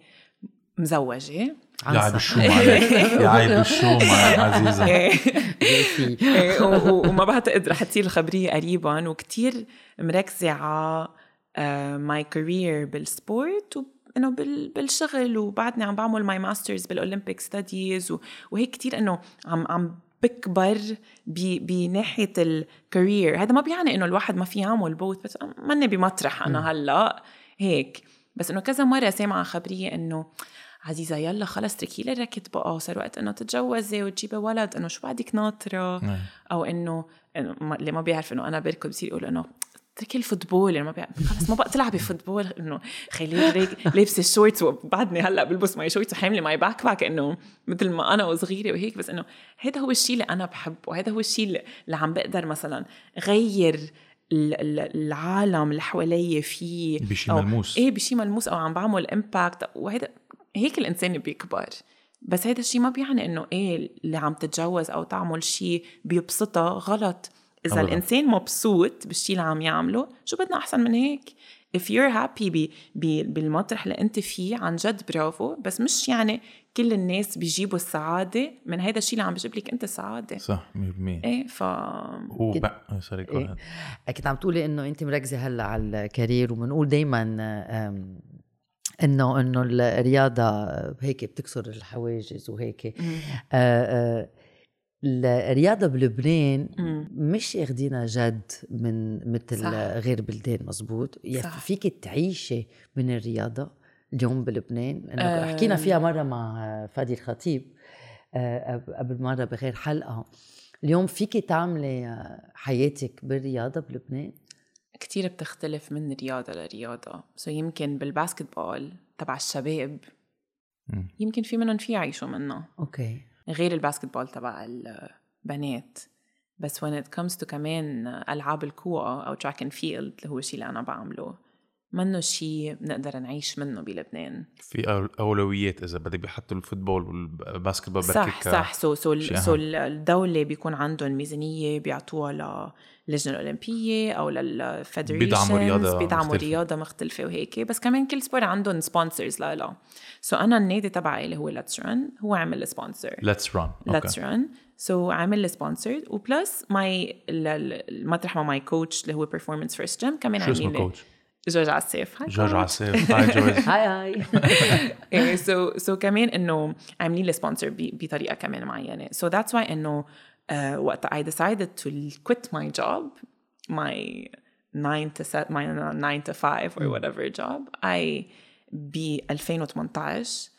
مزوجة.
يا. عيب الشوم عليك. يا عيب الشوم
في
إيه، و- وما بعتقد رح تصير الخبرية قريبا وكتير مركزة على my career بال sport وانه بال- بالشغل وبعدني عم بعمل my master's بال Olympic studies وهيك كتير إنه عم عم بكبر ب- بناحية ال career هذا ما بيعني إنه الواحد ما في يعمل both بس ماني بمطرح أنا هلأ هيك. بس إنه كذا مرة سامعة خبرية إنه عزيزة يلا خلص تركي لي الركض بقى وصار وقت إنه تتجوزي وتجيبي ولد إنه شو بعدك ناطرة؟
إيه.
أو إنه اللي ما بيعرف إنه أنا بركض بصير يقول إنه اتركي ال football يعني ما بي... خلص ما بقى تلعبي football إنه خلي لابسة ال shorts وبعدني هلأ بلبس my shorts وحاملة my backpack إنه مثل ما أنا وصغيرة وهيك. بس إنه هذا هو الشيء اللي أنا بحبه هذا هو الشيء اللي عم بقدر مثلا غير العالم اللي حوالي فيه.
بشيء ملموس.
إيه بشيء ملموس أو عم بعمل impact وهذا هيك الإنسان بيكبر. بس هذا الشيء ما بيعني إنه إيه اللي عم تتجوز أو تعمل شيء بيبسطها غلط. إذا أولا. الإنسان مبسوط بالشيء اللي عم يعمله شو بدنا أحسن من هيك؟ If you're happy ب ب بالمطرح اللي أنت فيه عن جد برافو. بس مش يعني كل الناس بيجيبوا السعادة من هذا الشيء اللي عم بيجيب لك أنت السعاده
صح 100%
إيه ف
هو بقى sorry
إيه. كنت عم تقولي إنه أنت مركزة هلأ على ال career وبنقول دائما إنه إنه الرياضة هيك بتكسر الحواجز وهيك. آه آه الرياضة بلبنان مش اخدينها جد من مثل صح. غير بلدان مزبوط. صح. فيك تعيشي من الرياضة اليوم بلبنان. أه. حكينا فيها مرة مع فادي الخطيب آه، قبل مرة بغير حلقة. اليوم فيك تعملي حياتك بالرياضة بلبنان؟
كتير بتختلف من رياضة لرياضة. so يمكن بال basketball تبع الشباب يمكن في منهم في يعيشوا منه.
okay.
غير ال basketball تبع البنات. بس when it comes to كمان ألعاب القوى أو track and field اللي هو الشيء اللي أنا بعمله منه شيء بنقدر نعيش منه بلبنان.
في أولويات إذا بدك بيحطوا ال football وال basketball
صح صح. so so, so الدولة بيكون عندهم ميزانية بيعطوها للجنة الأولمبية أو لل federation
بيدعموا رياضة
بيدعموا
مختلفة.
رياضة مختلفة وهيك. بس كمان كل sport عندهم sponsors لها so أنا النادي تبعي اللي هو Let's Run هو عمل sponsor
Let's Run
Let's Run so عامل لي sponsor و plus my المطرح مع my coach اللي هو Performance First Gym كمان
شو اسمه coach؟
جورج عساف
hi جورج عساف hi جورج
hi hi
إيه so so كمان انه عاملين لي sponsor بطريقه كمان معينه so that's why انه uh, وقت I decided to quit my job my nine to set my nine to five or whatever job I ب 2018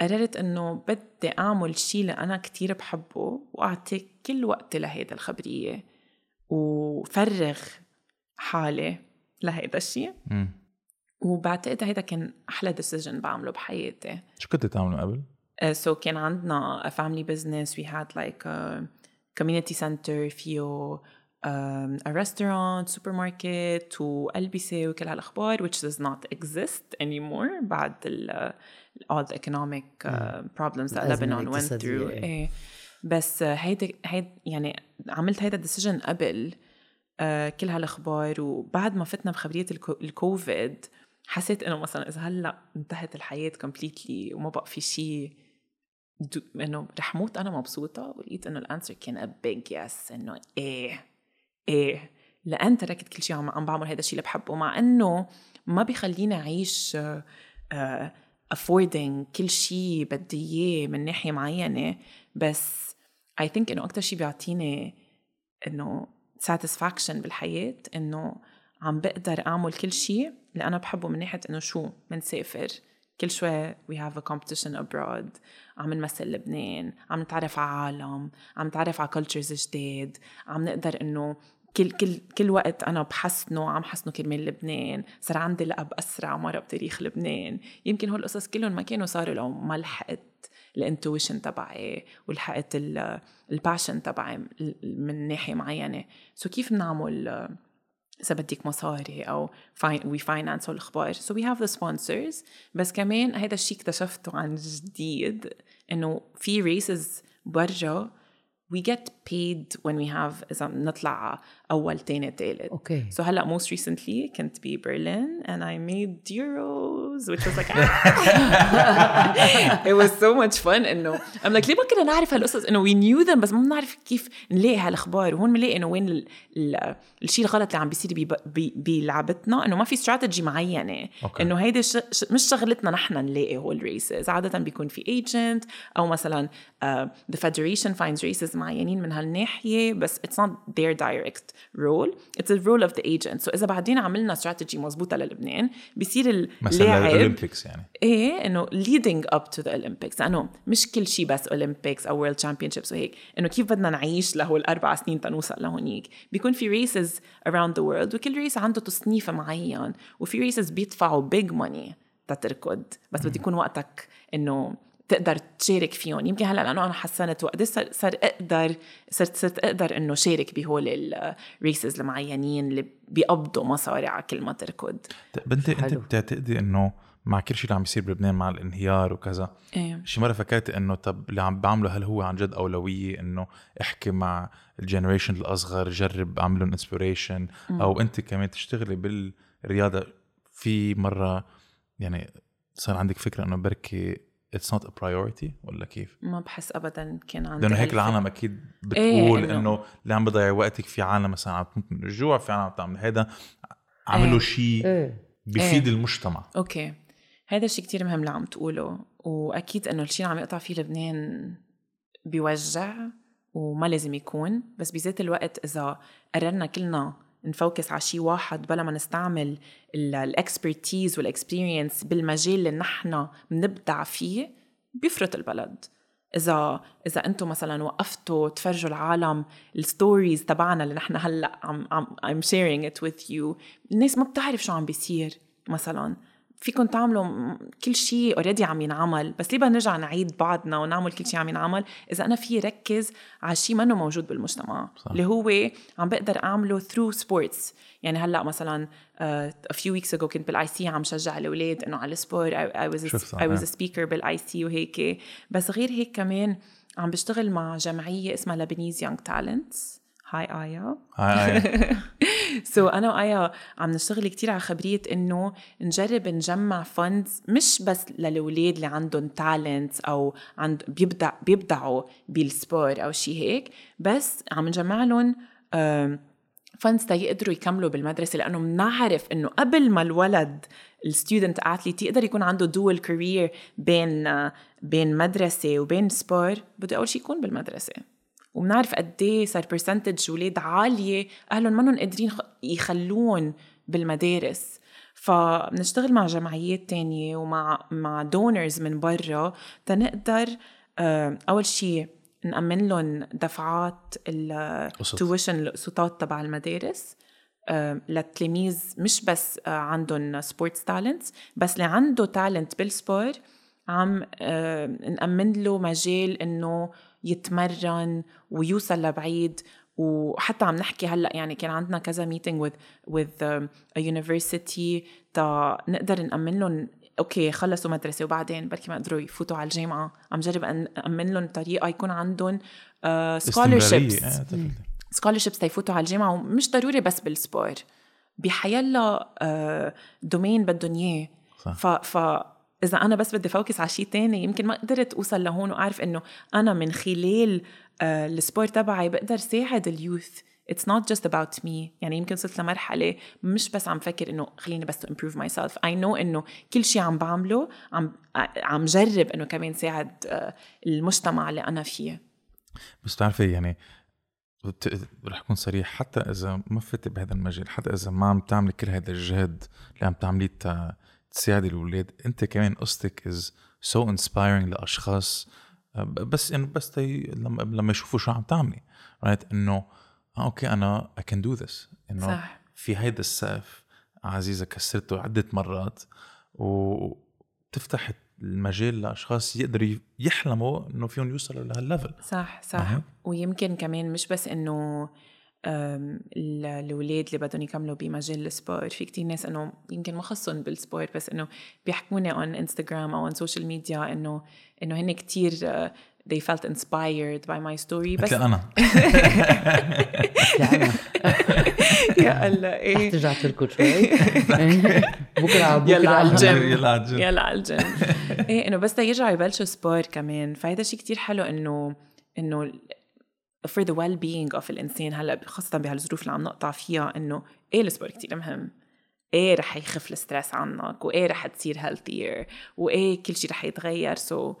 قررت انه بدي اعمل شيء اللي أنا كتير بحبه واعطي كل وقتي لهيدا الخبريه وفرغ حالي لهيدا الشيء وبعتقد هيدا كان أحلى ديسيجن بعمله بحياتي.
شو كنت تعملوا قبل؟
so uh, so كان عندنا family business we had like community center فيو restaurant supermarket وألبسة وكل هالأخبار which which not exist anymore بعد ال all the economic uh, problems that Lebanon went through. إيه. بس هيدا هيدا يعني عملت هيدا decision قبل. كل هالأخبار وبعد ما فتنا بخبرية الكوفيد حسيت إنه مثلا إذا هلأ انتهت الحياة completely وما بقى في شيء إنه رح موت أنا مبسوطة ولقيت إنه ال answer كان a big yes إنه إيه إيه. لأن تركت كل شيء عم بعمل هذا الشيء اللي بحبه مع إنه ما بيخليني أعيش uh, affording كل شيء بدي إياه من ناحية معينة بس I think إنه أكثر شيء بيعطيني إنه satisfaction بالحياة إنه عم بقدر أعمل كل شيء اللي أنا بحبه من ناحية إنه شو؟ منسافر كل شوي we have a competition abroad عم نمثل لبنان عم نتعرف على عالم عم نتعرف على cultures جداد عم نقدر إنه كل كل كل وقت أنا بحسنه عم حسنه كرمال لبنان. صار عندي لقب أسرع مره بتاريخ لبنان. يمكن هول القصص كلهم ما كانوا صاروا لو ما لحقت. ال intuition تبعي ولحقت ال passion تبعي من ناحية معينة. so كيف بنعمل إذا بدك مصاري أو we finance الأخبار. so we have the sponsors بس كمان هذا الشيء اكتشفته عن جديد إنه في races برا we get paid when we have إذا نطلع أول تاني تالت.
Okay.
So هلأ most recently كنت ب Berlin and I made euros which was like it was so much fun إنه I'm like ليه ما كنا نعرف هالقصص إنه we knew them بس ما بنعرف كيف نلاقي هالأخبار وهون بنلاقي إنه وين ال ال الشيء الغلط اللي عم بيصير بلعبتنا إنه ما في استراتيجي معينة okay. إنه هيدي ش... مش شغلتنا نحن نلاقي هول الريسز عادة بيكون في agent أو مثلا uh, the federation finds races معينين من هالناحية بس it's not their direct role. It's a role of the agent. So إذا بعدين عملنا استراتيجي مزبوطه للبنان بصير
مثلا
اللاعب
ال Olympics يعني.
إيه إنه leading up to the Olympics. لأنه مش كل شيء بس Olympics أو World Championships وهيك. إنه كيف بدنا نعيش له الاربع سنين تنوصل لهونيك؟ بيكون في races around the world وكل race عنده تصنيف معين. وفي races بيدفعوا big money تتركض بس بده يكون وقتك إنه تقدر تشارك فيهم. يمكن هلأ لأنه أنا حسنت وقت صار, صار أقدر صرت صرت أقدر إنه شارك بهول ال races المعينين اللي بيقبضوا مصاري على كل ما تركض
طيب أنت انت. بتعتقدي إنه مع كل شيء اللي عم يصير بلبنان مع الانهيار وكذا
إيه.
شي مرة فكرت إنه طب اللي عم بعمله هل هو عن جد أولوية إنه أحكي مع ال generation الأصغر جرب أعمل لهم inspiration أو أنت كمان تشتغلي بالرياضة في مرة يعني صار عندك فكرة إنه بركي it's not a priority ولا كيف؟
ما بحس ابدا كان عندي
لأنه هيك. العالم أكيد
إيه،
بتقول
إنه-
إنه اللي عم بضيع وقتك في عالم مثلا عم تموت من الجوع في عالم عم تعمل هيدا عملوا
إيه.
شيء
إيه
بيفيد
إيه.
المجتمع
okay هذا الشيء كتير مهم اللي عم تقوله وأكيد إنه الشيء اللي عم يقطع فيه لبنان بيوجع وما لازم يكون بس بذات الوقت إذا قررنا كلنا ن focus على شيء واحد بلا ما نستعمل ال expertise وال experience بالمجال اللي نحن بنبدع فيه بيفرط البلد. اذا إذا أنتم مثلا وقفتوا تفرجوا العالم ال stories تبعنا اللي نحن هلأ عم عم I'm sharing it with you الناس ما بتعرف شو عم بيصير مثلا. فيكم تعملوا كل شيء already عم ينعمل. بس ليه نرجع نعيد بعضنا ونعمل كل شيء عم ينعمل؟ إذا أنا في ركز على شيء منه موجود بالمجتمع.
صح.
اللي هو عم بقدر أعمله through sports. يعني هلأ مثلا uh, a few weeks ago كنت بال IC عم شجع الأولاد إنه على ال sport I, I was a, I was
إيه.
a speaker بال IC وهيك. بس غير هيك كمان عم بشتغل مع جمعية اسمها Lebanese Young Talents hi ايا
hi hi
so so أنا وايا عم نشتغل كتير على خبرية إنه نجرب نجمع funds مش بس للأولاد اللي عندهم talent أو عند بيبدع بيبدعوا بال sport أو شيء هيك بس عم نجمع لهم funds يقدروا يكملوا بالمدرسة لأنه بنعرف إنه قبل ما الولد ال student athlete يقدر يكون عنده dual career بين آه، بين مدرسة وبين sport بده أول شيء يكون بالمدرسة. وبنعرف قد إيه صار percentage أولاد عالية. اهلهم منهم قادرين يخلون بالمدارس. فبنشتغل مع جمعيات تانية ومع مع donors من برا تنقدر آه، أول شيء نأمن لهم دفعات.
ال
tuition القسطات تبع المدارس. آه، للتلاميذ مش بس آه، عندهم sports talents بس اللي عنده talent بال sport عم نأمن له مجال إنه يتمرن ويوصل لبعيد. وحتى عم نحكي هلأ يعني كان عندنا كذا with um, a university تا نقدر نأمن لهم okay خلصوا مدرسة وبعدين بركي ما قدروا يفوتوا على الجامعة. عم جرب أأمن لهم طريقة يكون عندهم
تفضل.
scholarships. تيفوتوا على الجامعة. ومش ضروري بس بال sport بحيلا domaine بدهم
إياه.
ف إذا أنا بس بدي focus على شيء تاني يمكن ما قدرت أوصل لهون وأعرف إنه أنا من خلال آه، ال sport تبعي بقدر ساعد ال youth. It's not just about me. يعني يمكن وصلت لمرحلة مش بس عم فكر إنه خليني بس to improve myself. I know إنه كل شيء عم بعمله عم عم جرب إنه كمان ساعد آه، المجتمع اللي أنا فيه.
بس بتعرفي يعني رح أكون صريح حتى إذا ما فتي بهذا المجال حتى إذا ما عم تعملي كل هذا الجهد اللي عم تعمليه تساعدي الاولاد أنت كمان قصتك is so inspiring لأشخاص آه، بس إنه بس تي لما لما يشوفوا شو عم تعملي right إنه آه okay أنا I can do this إنه
صح.
في هيدا السقف عزيزة كسرته عدة مرات وبتفتح المجال لأشخاص يقدروا يحلموا إنه فيهم يوصلوا لهال level
صح صح
أها.
ويمكن كمان مش بس إنه الاولاد اللي بدهم يكملوا بمجال السبور في كتير ناس إنه يمكن ما خصهم بال sport بس إنه بيحكوني on انستغرام أو on social media إنه إنه هن كتير uh, they felt inspired by my story. بس
أنا.
يا الله إيه.
ترجع تركض شوي. بكرة على بكرة.
يلا على الجيم.
يلا على الجيم.
يلا على الجيم. إيه إنه بس يرجعوا يبلشوا sport كمان. فهذا شيء كتير حلو إنه إنه for the well being of الإنسان هلأ خاصة بهالظروف اللي عم نقطع فيها إنه إيه ال sport كتير مهم؟ إيه رح يخف ال stress عنك؟ وإيه رح تصير healthier وإيه كل شيء رح يتغير؟ So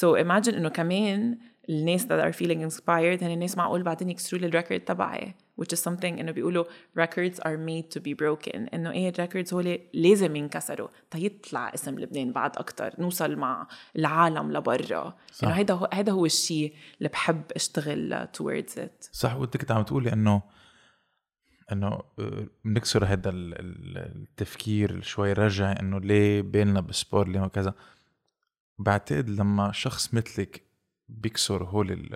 so imagine إنه كمان الناس that are feeling inspired هن الناس معقول بعدين يكسروا لي ال record تبعي. Which is something إنه بيقولوا records are made to be broken. إنه إيه ال records هول لازم ينكسروا. تيطلع اسم لبنان بعد أكثر نوصل مع العالم لبرا. إنه هيدا هو هيدا هو الشيء اللي بحب أشتغل towards it.
صح وانت كنت عم تقولي انه إنه آه، بنكسر هذا التفكير شوي رجع إنه ليه بيننا بال sport ليه وكذا. بعتقد لما شخص مثلك بيكسر هول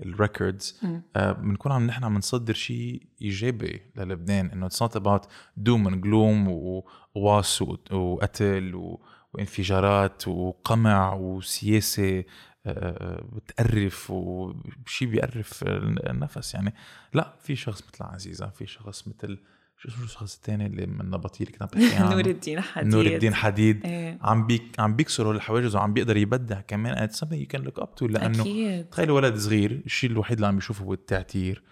ال records آه، بنكون عم نحن عم نصدر شيء إيجابي للبنان. إنه it's not about doom and gloom وواس وقتل وانفجارات وقمع وسياسة آه، بتقرف وشيء بيقرف النفس. يعني لا في شخص مثل عزيزة في شخص مثل شو اسمه الشخص الثاني اللي من نبطيل كنا بنحكي عنه
نور الدين حديد.
نور الدين حديد.
إيه.
عم بيك عم بيكسروا الحواجز وعم بيقدر يبدع كمان. it's something you can look up to لأنه
أكيد.
تخيل ولد صغير الشيء الوحيد اللي عم يشوفه هو التعتير.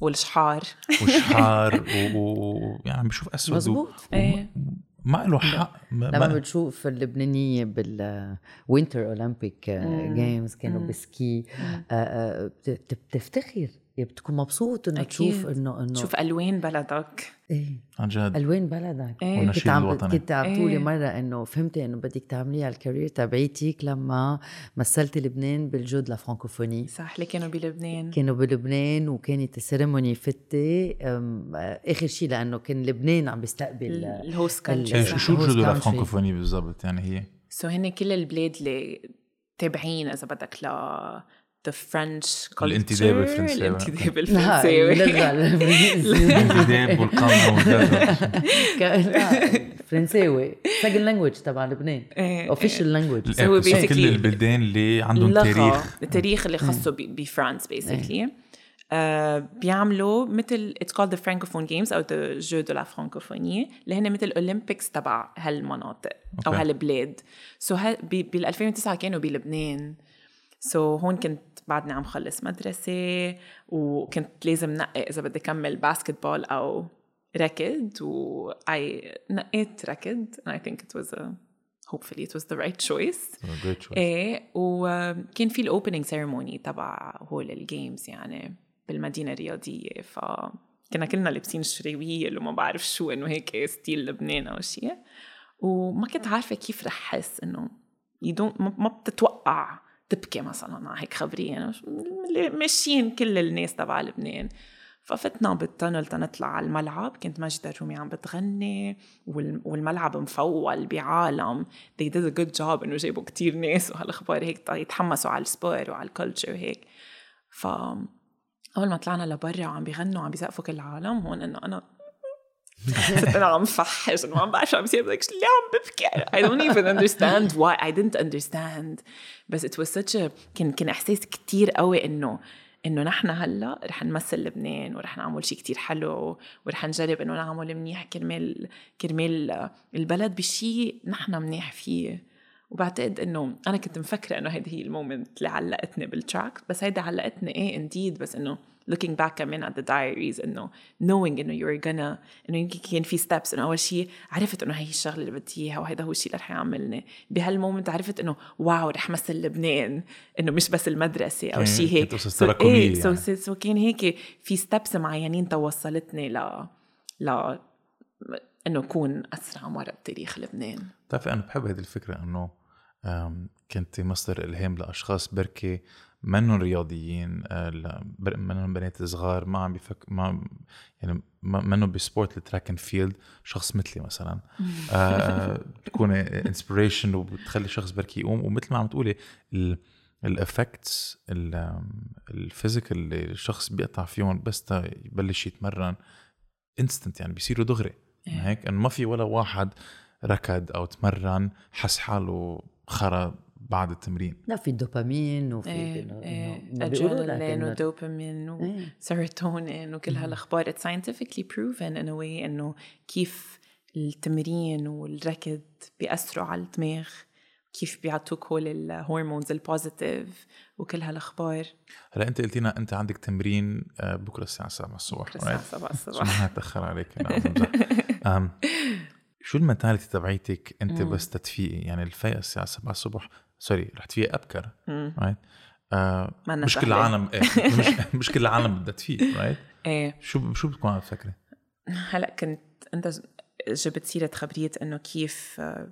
والشحار
وشحار ويعني. يعني عم بيشوف أسود و...
مزبوط
إيه.
ما له حق. ما
لما
ما-
بتشوف اللبنانية بال Winter Olympic Games كانوا ب ski آه، آه، بت- بت- بتفتخر. بتكون مبسوط إنه
أكيد.
تشوف انه إنه
تشوف ألوان بلدك
إيه
عن جد
ألوان بلدك
إيه.
كنت
والنشيد
عم
الوطني.
كنت عم تقولي
إيه.
مرة إنه فهمتي إنه بدك تعمليها ال career تبعيتك لما مثلتي لبنان بال Jeux de la Francophonie
صح اللي كانوا بلبنان
كانوا بلبنان وكانت فتة أم، آه، آخر شيء لأنه كان لبنان عم بيستقبل
الهوست
ال-
إيه،
كلتشر
شو
country.
الفرانكوفوني بالضبط يعني هي
سو هن كل البلاد اللي تابعين إذا بدك ل the French culture.
الانتداب الفرنساوي.
الانتداب
لا
الفرنساوي.
الانتداب والقمع
فرنساوي. سكند لانجوج تبع لبنان. official language
So هو
كل البلدان اللي عندهم تاريخ.
التاريخ اللي خاصه ب- ب France basically بيعملوا مثل it's called the Francophone Games أو the Jeux de la Francophonie اللي هن مثل Olympics تبع هالمناطق
أو.
هالبلاد. so so بال 2009 كانوا بلبنان. so so هون كنت بعدني عم خلص مدرسة وكنت لازم نقي إذا بدي كمل basketball أو ركض و I نقيت ركض. And I think it was a hopefully it was the right choice.
Great choice.
إيه وكان في ال opening ceremony تبع هول ال games يعني بالمدينة الرياضية ف كنا كلنا لابسين الشراويل وما بعرف شو إنه هيك style لبنان أو شيء وما كنت عارفة كيف رح احس إنه ما بتتوقع تبكي مثلا على هيك اللي ماشيين كل الناس تبع لبنان. ففتنا بال tunnel تنطلع على الملعب كانت ماجدة الرومي عم بتغني وال- والملعب مفول بعالم. They did a good job إنه جابوا كتير ناس وهالأخبار هيك يتحمسوا على ال sport وعلى ال culture وهيك. ف أول ما طلعنا لبرا وعم بيغنوا وعم بيسقفوا كل العالم هون إنه أنا أنا عم فحش انه عم بعرف شو عم بيصير بدك اللي عم ببكي I don't even understand why I didn't understand. بس it was such a كان كان إحساس كتير قوي انه إنه نحن هلا رح نمثل لبنان ورح نعمل شيء كتير حلو ورح نجرب إنه نعمل منيح كرمال كرمال البلد بشيء نحن منيح فيه. وبعتقد إنه أنا كنت مفكرة إنه هيدي هي ال moment اللي علقتني بال track بس هيدا علقتني إيه indeed بس إنه looking back كمان at the diaries انه knowing انه you were gonna انه يمكن كان في steps إنه أول شيء عرفت إنه هي الشغلة اللي بدي إياها وهذا هو الشيء اللي رح يعملني. بهالمومنت عرفت إنه واو رح مثل لبنان إنه مش بس المدرسة أو
كان-
شيء هيك.
قصص
So- إيه
يعني.
so so كان هيك في steps معينين توصلتني ل ل إنه أكون أسرع مرة بتاريخ لبنان
بتعرفي أنا بحب هذه الفكرة إنه كنت مصدر إلهام لأشخاص بركي منهم رياضيين آه، منهم بنات صغار ما عم بفك ما يعني منهم ب sport ال track and field شخص مثلي مثلا. آه، تكون inspiration وبتخلي شخص بركي يقوم. ومثل ما عم تقولي ال effects ال physical اللي الشخص بيقطع فيهم بس يبلش يتمرن instant يعني بيصيروا دغري.
إيه.
هيك؟ إنه ما في ولا واحد ركض أو تمرن حس حاله خرا بعد التمرين
لا في دوبامين وفي إيه إيه
ادرينالين ودوبامين
إيه.
وسيروتونين وكل هالأخبار it's scientifically proven in a way إنه كيف التمرين والركض بيأثروا على الدماغ كيف بيعطوك هول ال hormones ال positive وكل هالأخبار
هلا أنت قلت لنا أنت عندك تمرين آه، بكرة الساعة 7 الصبح
الساعة
right؟
7
عشان
الصبح
ما اتاخر عليك أنا عم بمزح. أم، شو ال mentality تبعيتك انت
مم.
بس تتفيقي يعني الفايقه الساعة 7 الصبح sorry رح تفيق
أبكر.
right آه مش كل. العالم إيه مش, مش كل العالم بدها تفيق right
إيه
شو شو بتكون على الفكرة؟
هلأ كنت أنت جبت سيرة خبرية إنه كيف آه،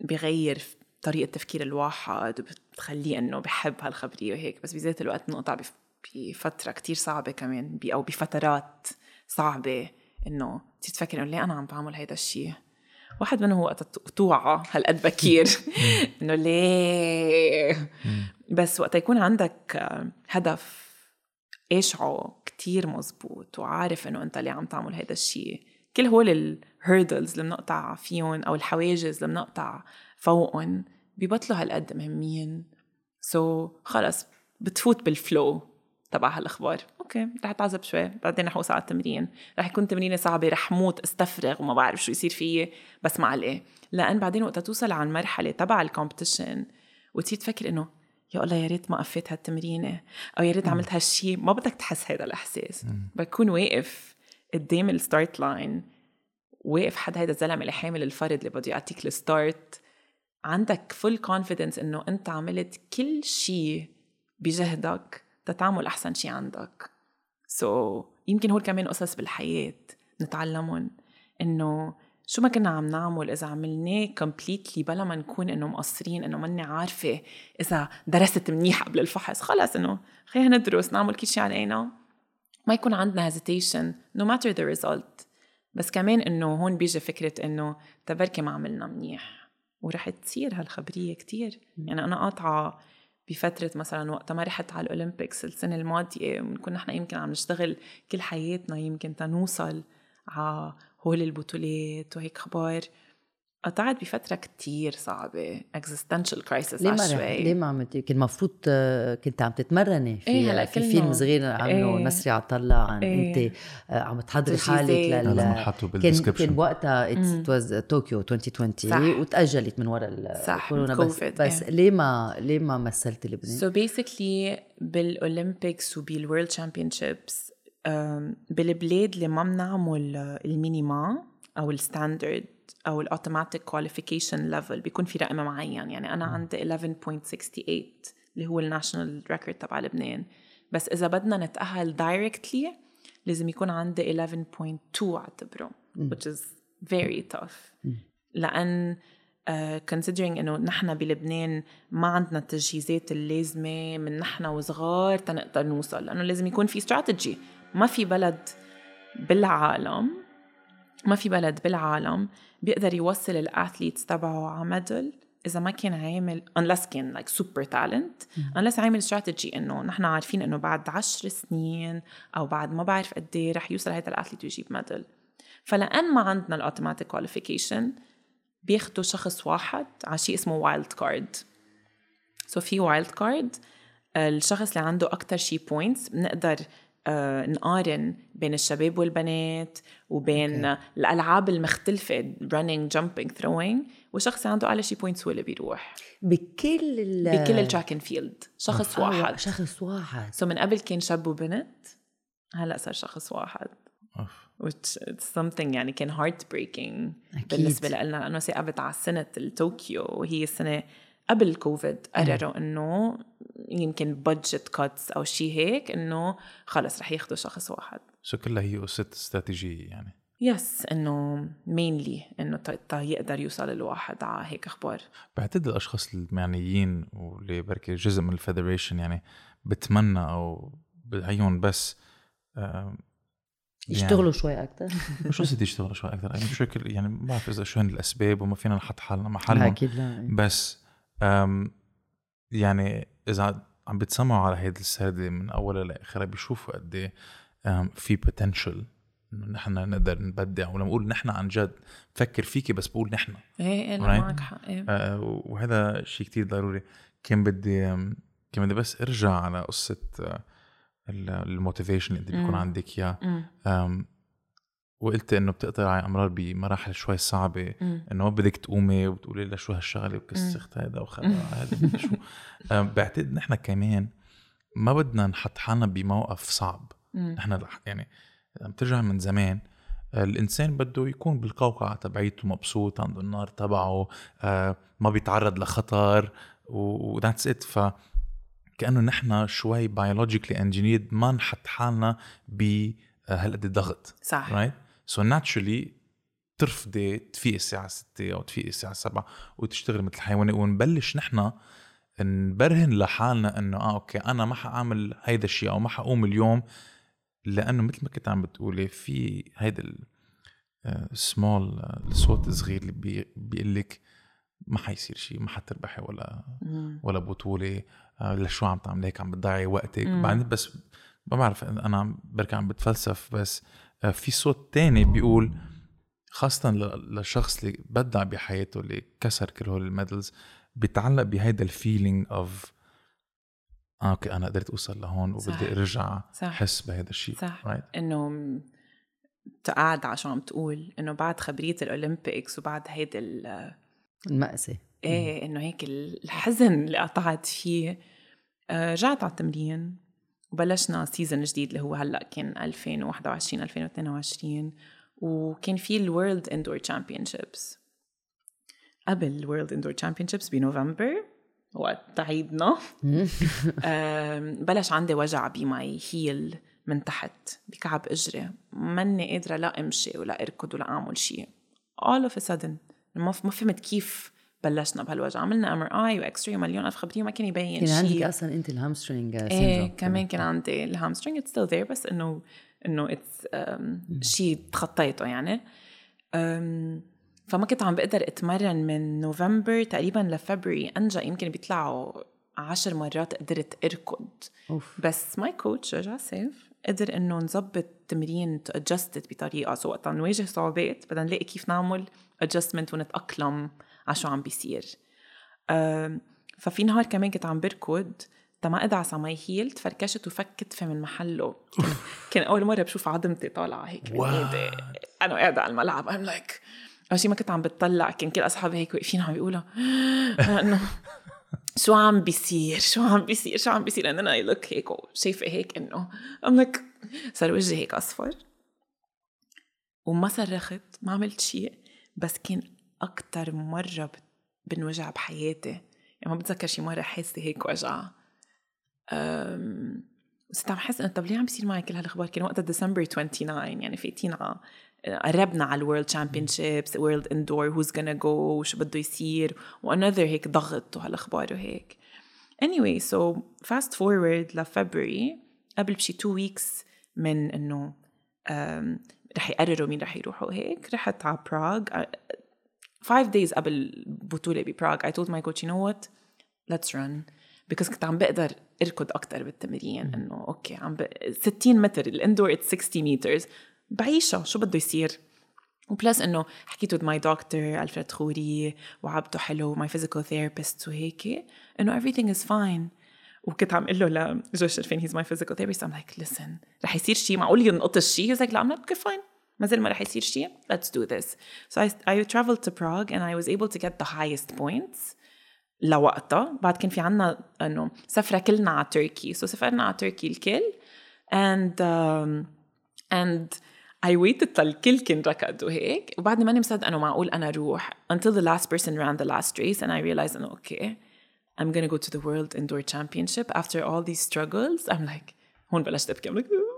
بغير طريقة تفكير الواحد وبتخليه إنه بحب هالخبرية وهيك بس بذات الوقت نقطع بف- بفترة كتير صعبة كمان أو بفترات صعبة إنه تفكر إنه ليه أنا عم بعمل هيدا الشيء واحد منه هو وقت توعى هالقد بكير إنه ليه؟ بس وقت يكون عندك هدف قاشعه كتير مزبوط وعارف إنه أنت ليه عم تعمل هيدا الشيء كل هول ال hurdles اللي بنقطع فيهم أو الحواجز اللي بنقطع فوقهم ببطلوا هالقد مهمين. so so, خلص بتفوت بال flow تبع هالأخبار. okay رح اتعذب شوي بعدين رح أوصل على التمرين. رح يكون تمرينة صعبة رح موت استفرغ وما بعرف شو يصير فيي بس معليه. لأن بعدين وقت توصل على المرحلة تبع ال competition وتصير تفكر إنه يا الله يا ريت ما قفيت هالتمرينة أو يا ريت عملت هالشيء ما بدك تحس هذا الإحساس. بكون واقف قدام ال start line واقف حد هيدا الزلمة اللي حامل الفرد اللي بده يعطيك ال start عندك full confidence إنه أنت عملت كل شيء بجهدك تتعمل أحسن شيء عندك. so so, يمكن هول كمان قصص بالحياة نتعلمهم إنه شو ما كنا عم نعمل إذا عملناه completely بلا ما نكون إنه مقصرين إنه ماني عارفة إذا درست منيح قبل الفحص. خلص إنه خلينا ندرس نعمل كل شيء علينا ما يكون عندنا hesitation no matter the result. بس كمان إنه هون بيجي فكرة إنه تبركي ما عملنا منيح. ورح تصير هالخبرية كتير. يعني أنا قاطعة بفترة مثلا وقت ما رحت على ال Olympics السنة الماضية ونكون نحن يمكن عم نشتغل كل حياتنا يمكن تنوصل على هول البطولات وهيك خبر قطعت بفترة كتير صعبة existential crisis
ليه ما
شوي
ليه ما عملتي كان المفروض آه، كنت عم تتمرني في
إيه، هلأ
في
كلنا-
فيلم صغير عمله
إيه.
نسري عطلة عن
إيه.
أنت آه، عم تحضري. حالك لل كان كان وقتها. ات واز طوكيو 2020
صح.
وتأجلت من وراء
صح،
الكورونا بس
كوفيد،
بس
إيه.
ليه ما ليه ما مثلتي لبنان؟
سو basically بال Olympics وبال world championships بالبلاد اللي ما بنعمل ال minima أو ال standard أو ال automatic qualification level بيكون في رقم معين. يعني أنا عندي 11.68 اللي هو ال national record تبع لبنان. بس إذا بدنا نتأهل directly لازم يكون عندي 11.2 اعتبره which is very tough. لأن uh, considering إنه نحن بلبنان ما عندنا التجهيزات اللازمة من نحن وصغار تنقدر نوصل. لأنه لازم يكون في استراتيجي ما في بلد بالعالم ما في بلد بالعالم بيقدر يوصل ال athletes تبعه على medal إذا ما كان عامل unless كان like super talent. unless عامل استراتيجي إنه نحن عارفين إنه بعد عشر سنين أو بعد ما بعرف قد إيه رح يوصل هذا ال athlete ويجيب medal فلأن ما عندنا ال automatic qualification بياخدوا شخص واحد على شيء اسمه wild card so في wild card الشخص اللي عنده أكتر شي points بنقدر نقارن بين الشباب والبنات وبين okay. الألعاب المختلفة running jumping throwing. اللي عنده أعلى شي points اللي بيروح.
بكل ال
بكل ال track and field شخص
آه،
واحد.
شخص واحد.
so من قبل كان شاب وبنت هلأ صار شخص واحد.
أوف.
which it's something يعني كان heartbreaking
أكيد.
بالنسبة لنا. لأنه ساقبت على سنة الطوكيو وهي السنة قبل الكوفيد قرروا إنه يمكن budget cuts أو شيء هيك إنه خلص رح ياخذوا شخص واحد.
So كلها هي قصة استراتيجية يعني.
Yes إنه mainly إنه تا- يقدر يوصل الواحد على هيك أخبار.
بعتقد الأشخاص المعنيين واللي بركي جزء من ال federation يعني بتمنى أو هيهم بس آم،
يشتغلوا شوي أكثر
مش قصدي يشتغلوا شوي أكثر يعني هيك يعني ما بعرف إذا شو هن الأسباب وما فينا نحط حالنا محلهم.
أكيد لا.
بس يعني إذا عم بتسمعوا على هيدي السردة من أولها لآخرها بيشوفوا قد إيه في بوتنشل إنه نحن نقدر نبدع. ولما بقول نحن عن جد بفكر فيكي بس بقول نحن.
إيه
إيه.
معك حق إيه.
أه، وهذا شيء كتير ضروري. كان بدي كان بدي بس أرجع على قصة ال- الموتيفيشن اللي بيكون. عندك إياه. وقلت إنه بتقطعي أمرار بمراحل شوي
صعبة.
إنه ما بدك تقومي وتقولي لها شو هالشغلة وكسخت هذا وخلع هذا شو. بعتقد نحن كمان ما بدنا نحط حالنا بموقف صعب. نحن يعني لما بترجع من زمان آه، الإنسان بده يكون بالقوقعة تبعيته مبسوط عنده النار تبعه آه، ما بيتعرض لخطر وذاتس ات ف كأنه نحن شوي biologically engineered ما نحط حالنا بهالقد الضغط
صح.
right so naturally ترفضي تفيق الساعة 6 أو تفيق الساعة 7 وتشتغل مثل الحيوانات ونبلش نحن نبرهن لحالنا إنه آه أوكي أنا ما حأعمل هيدا الشيء أو ما حقوم اليوم لأنه مثل ما كنت عم بتقولي في هيدا سمول الصوت الصغير اللي بي بيقول لك ما حيصير شيء ما حتربحي ولا
مم.
ولا بطولة آه، لشو عم تعملي هيك عم بتضيعي وقتك. بعدين بس ما بعرف أنا بركي عم بتفلسف بس آه، في صوت تاني بيقول خاصة للشخص اللي بدع بحياته اللي كسر كل هول ال medals بيتعلق بهيدا ال feeling of آه okay أنا قدرت أوصل لهون
صح.
وبدي أرجع
صح.
احس بهذا الشيء
صح.
right?
إنه تقعد على شو عم تقول إنه بعد خبرية ال Olympics وبعد هيدا ال-
المأساة
إيه إنه هيك الحزن اللي قطعت فيه آه، رجعت على التمرين وبلشنا season جديد اللي هو هلأ كان 2021 2022 وكان في ال World Indoor Championships قبل ال World Indoor Championships بنوفمبر وقت تعيدنا آم، بلش عندي وجع ب my heel من تحت بكعب إجري. ماني قادرة لا أمشي ولا أركض ولا أعمل شيء all of a sudden ما فهمت كيف بلشنا بهالوجع عملنا MRI و X-ray مليون ألف خبرية ما كان يبين
كان عندك
شيء.
أصلا أنت ال
hamstring إيه كمان كان عندي ال hamstring it's still there بس إنه إنه it's شيء تخطيته يعني. فما كنت عم بقدر أتمرن من نوفمبر تقريبا ل February. أنجا يمكن بيطلعوا عشر مرات قدرت أركض.
أوف.
بس my coach رجع سيف قدر إنه نظبط تمرين adjusted بطريقة. So وقت نواجه صعوبات بدنا نلاقي كيف نعمل adjustment ونتأقلم. على شو عم بيصير. ففي نهار كمان كنت عم بركض تا ما ادعس على my heel تفركشت وفكت في من محله. كان- أول مرة بشوف عظمتي طالعة هيك من إيدي. أنا قاعدة على الملعب I'm like أول شي ما كنت عم بتطلع كان كل أصحابي هيك واقفين عم بيقولوا انه شو عم بيصير؟ شو عم بيصير؟ شو عم بيصير؟ أنا I look هيك وشايفة هيك إنه I'm like صار وجهي هيك أصفر. وما صرخت ما عملت شيء بس كان مرة بت- بنوجع بحياتي. يعني ما بتذكر شي مرة حاسة هيك وجع. أم، بس عم حس إنه طب ليه عم بيصير معي كل هالأخبار؟ كان وقتها ديسمبر 29 يعني فايتين على قربنا على ال World Championships و World Indoor who's gonna go وشو بده يصير و under هيك ضغط وهالأخبار وهيك. Anyway so fast forward ل February قبل بشي two weeks من إنه رح يقرروا مين رح يروحوا هيك رحت على براغ five days قبل البطولة ببراغ I told my coach you know what? Let's run. Because كنت عم بقدر أركض أكثر بالتمرين إنه okay عم ب... 60 متر ال indoor it's 60 meters بعيشها شو بده يصير؟ وبلس إنه حكيت with my doctor ألفريد خوري وعبده حلو my physical therapist وهيك. إنه everything is fine. وكنت عم أقول له لجوش شرفين he's my physical therapist. I'm like listen رح يصير شيء معقول ينقط الشيء he's like لا I'm not okay fine ما زال ما رح يصير شيء let's do this so I, I traveled to Prague and I was able to get the highest points لوقتها بعد كان في عنا انه سفره كلنا على تركي سو so سافرنا على تركي الكل and um, and I waited الكل كان ركض وهيك وبعدني ماني مصدقه انه معقول انا اروح until the last person ran the last race and I realized انه okay I'm gonna go to the world indoor championship after all these struggles I'm like هون بلشت ابكي I'm like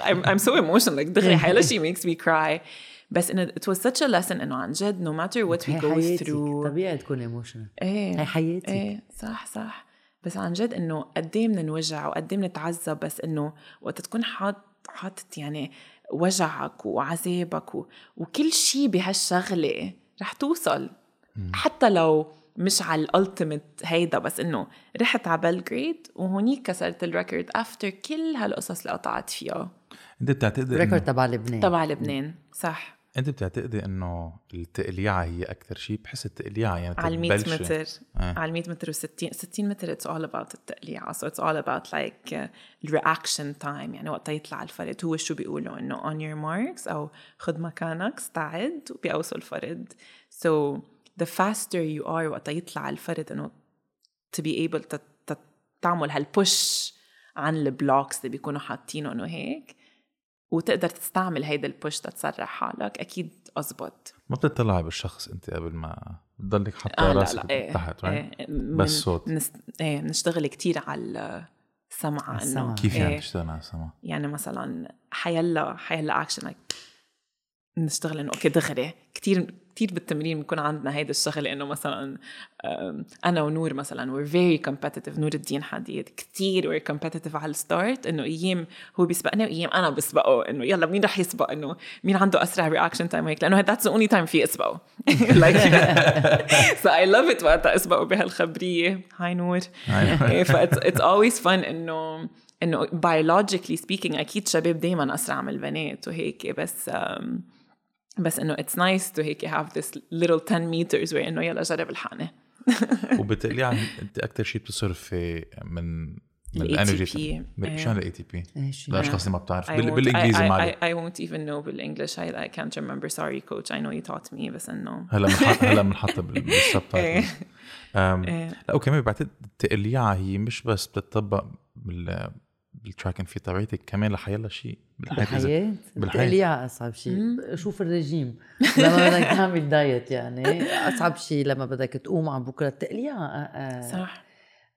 I'm, I'm so emotional like دغري حيلا شي makes me cry. بس انه it was such a lesson إنه عن جد no matter what we
هي
go
حياتك
through
طبيعي تكون ايموشنال
إيه.
هي حياتك.
إيه صح صح. بس عن جد إنه قد إيه بننوجع وقد إيه بنتعذب بس إنه وقت تكون حاط حاطط يعني وجعك وعذابك و... وكل شيء بهالشغلة رح توصل. حتى لو مش على ال ultimate هيدا بس إنه رحت على بلغريد وهونيك كسرت ال record after كل هالقصص اللي قطعت فيها.
أنت بتعتقدي
record
إنه-
تبع لبنان.
تبع لبنان صح.
أنت بتعتقدي إنه التقليعة هي أكثر شيء بحس التقليعة يعني
على ال 100
تبلشي-
متر.
آه.
على ال 100 متر و60 60 متر it's all about التقليعة. So it's all about like uh, reaction time يعني وقتها يطلع الفرد. هو شو بيقولوا؟ إنه on your marks أو خد مكانك استعد وبيقوسوا الفرد. So the faster you are وقتها يطلع الفرد إنه to be able to, to تعمل هال push عن ال blocks اللي بيكونوا حاطينه إنه هيك وتقدر تستعمل هيدا ال push تتسرح حالك أكيد أزبط
ما بتطلعي بالشخص أنت قبل ما بتضلك حاطة
آه لا
راسك
لا إيه
تحت right?
إيه
بس صوت
نست... إيه بنشتغل كتير على السمع
على إنه.
كيف يعني
إيه.
تشتغل على السمع؟
يعني مثلا حيلا حيلا اكشن نشتغل إنه okay دغري كثير كثير بالتمرين بنكون عندنا هيدا الشغلة إنه مثلا أنا ونور مثلا we're very competitive نور الدين حديد. كثير we're competitive على ال start إنه إيام هو بيسبقني وإيام أنا بسبقه إنه يلا مين رح يسبق؟ إنه مين عنده أسرع reaction time هيك؟ لأنه the only time في اسبقه so I love it وقتها أسبقه بهالخبرية. هاي نور. ف it's, it's always fun إنه إنه biologically speaking أكيد شباب دائما أسرع من البنات وهيك بس um, بس إنه it's nice to هيك have this little 10 meters where إنه يلا جرب الحقني
وبالتقليع أنت أكثر شيء بتصرفي من من
ال ال
energy
إيه.
شو ال ATP؟
إيش؟
للاشخاص اللي ما بتعرف. بال- بالإنجليزي
I,
معلش
I, I won't even know بال English. I, I can't remember. Sorry coach. I know you taught me بس انه
هلا بنحط هلا بنحطها بال-
بال
sub إيه.
إيه.
لا وكمان بعتقد التقليعة هي مش بس بتطبق بال بال track في تبعيتك كمان لحيلا شيء بالحياة. إذا-
بالحياة.
بالحياة.
التقليع أصعب شيء. شوف الرجيم. لما بدك تعمل diet يعني أصعب شيء لما بدك تقوم على بكرة التقليع آه، آه،
صح.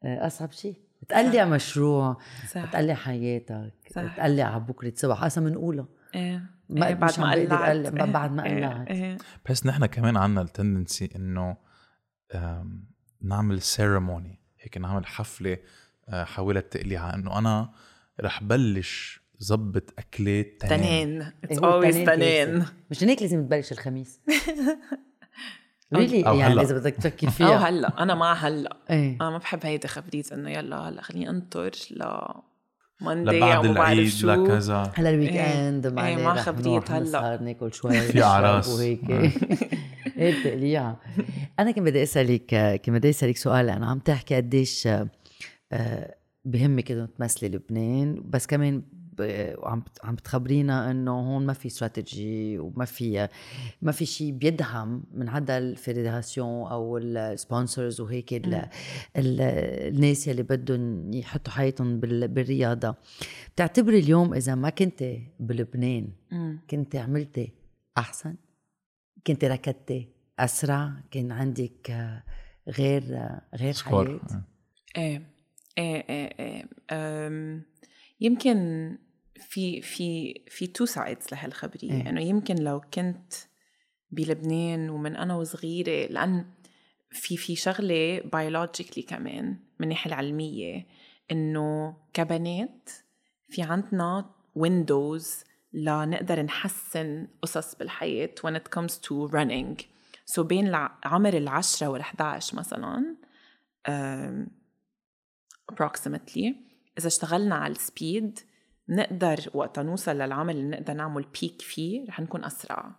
آه، أصعب شيء. تقلع مشروع
صح.
تقلع حياتك
صح.
تقلع على بكرة صبح أصلا بنقولها
إيه.
ما-
إيه، بعد ما
عم بقدر
قلعت.
أقلع، بعد ما
إيه،
قلعت.
إيه.
بحس نحن كمان عنا ال tendency إنه نعمل ceremony هيك نعمل حفلة حول التقليعه إنه أنا رح بلش ظبط اكلات تنين.
إيه،
always
التنين
تنين.
كارثة. مشان هيك لازم تبلش الخميس. really
أو
يعني. إذا بدك تفكر
أو
فيها.
هلأ. أنا مع هلأ.
إيه.
أنا ما بحب هيدا خبريت إنه يلا هلأ خليني انطر ل Monday
لبعد
أو ما بعرف
العيد
شو.
لكذا
هلا ال week
إيه.
end
إيه،
معنا
ما خبريت.
نسهر ناكل شوي
في أعراس.
وهيك.
آه.
إيه التقليعة أنا كنت بدي أسألك كنت بدي أسألك سؤال. لأنه عم تحكي قديش آه، بهمك إنه تمثلي لبنان بس كمان وعم عم بتخبرينا إنه هون ما في استراتيجي وما في ما في شيء بيدعم من عدا ال fédération أو ال sponsors وهيك ال ال الناس يلي بدهم يحطوا حياتهم بال- بالرياضة. بتعتبري اليوم إذا ما كنت بلبنان. كنت عملتي أحسن؟ كنت ركضتي أسرع؟ كان عندك غير غير
score
حياة؟
إيه. إيه إيه إيه. أم، يمكن في في في two sides لهالخبرية
إيه.
إنه يمكن لو كنت بلبنان ومن أنا وصغيرة لأن في في شغلة biologically كمان من الناحيه العلمية إنه كبنات في عندنا windows لنقدر نحسن قصص بالحياة when it comes to running so so بين عمر العشرة وال11 مثلا um, approximately إذا اشتغلنا على ال speed نقدر وقتا نوصل للعمر اللي نقدر نعمل peak فيه رح نكون أسرع.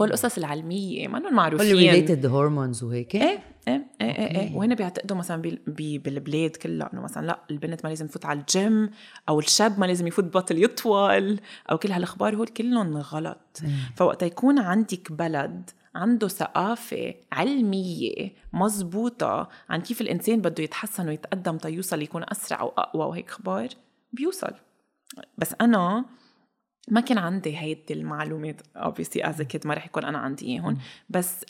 هو القصص العلمية ما معروفين.
related هرمونز وهيك.
إيه إيه إيه
إيه.
إيه. وهنا بيعتقدوا مثلا بال- بي- بالبلاد كلها إنه مثلا لا البنت ما لازم تفوت على الجيم أو الشاب ما لازم يفوت بطل يطول أو كل هالأخبار هول كلهم غلط. فوقت يكون عندك بلد عنده ثقافة علمية مزبوطة عن كيف الإنسان بده يتحسن ويتقدم تيوصل يكون أسرع وأقوى وهيك أخبار بيوصل. بس أنا ما كان عندي هيدي المعلومات obviously as a kid ما رح يكون أنا عندي إياهم بس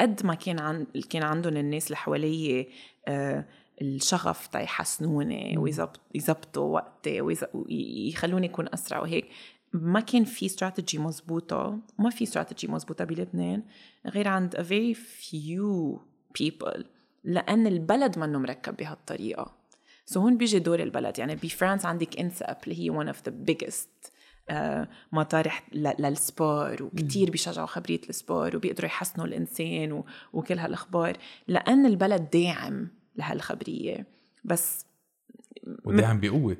قد ما كان عن كان عندهم الناس اللي حوالي آه الشغف تا يحسنوني ويظبطوا وقتي ويخلوني اكون أسرع وهيك. ما كان في استراتيجي مزبوطة وما في استراتيجي مزبوطة بلبنان غير عند a very few people لأن البلد منه مركب بهالطريقة. so هون بيجي دور البلد. يعني بفرنسا عندك INSEP اللي هي one of the biggest آه، مطارح لل sport وكتير بيشجعوا خبرية ال sport وبيقدروا يحسنوا الإنسان و- وكل هالأخبار. لأن البلد داعم لهالخبرية. بس
وداعم بقوة.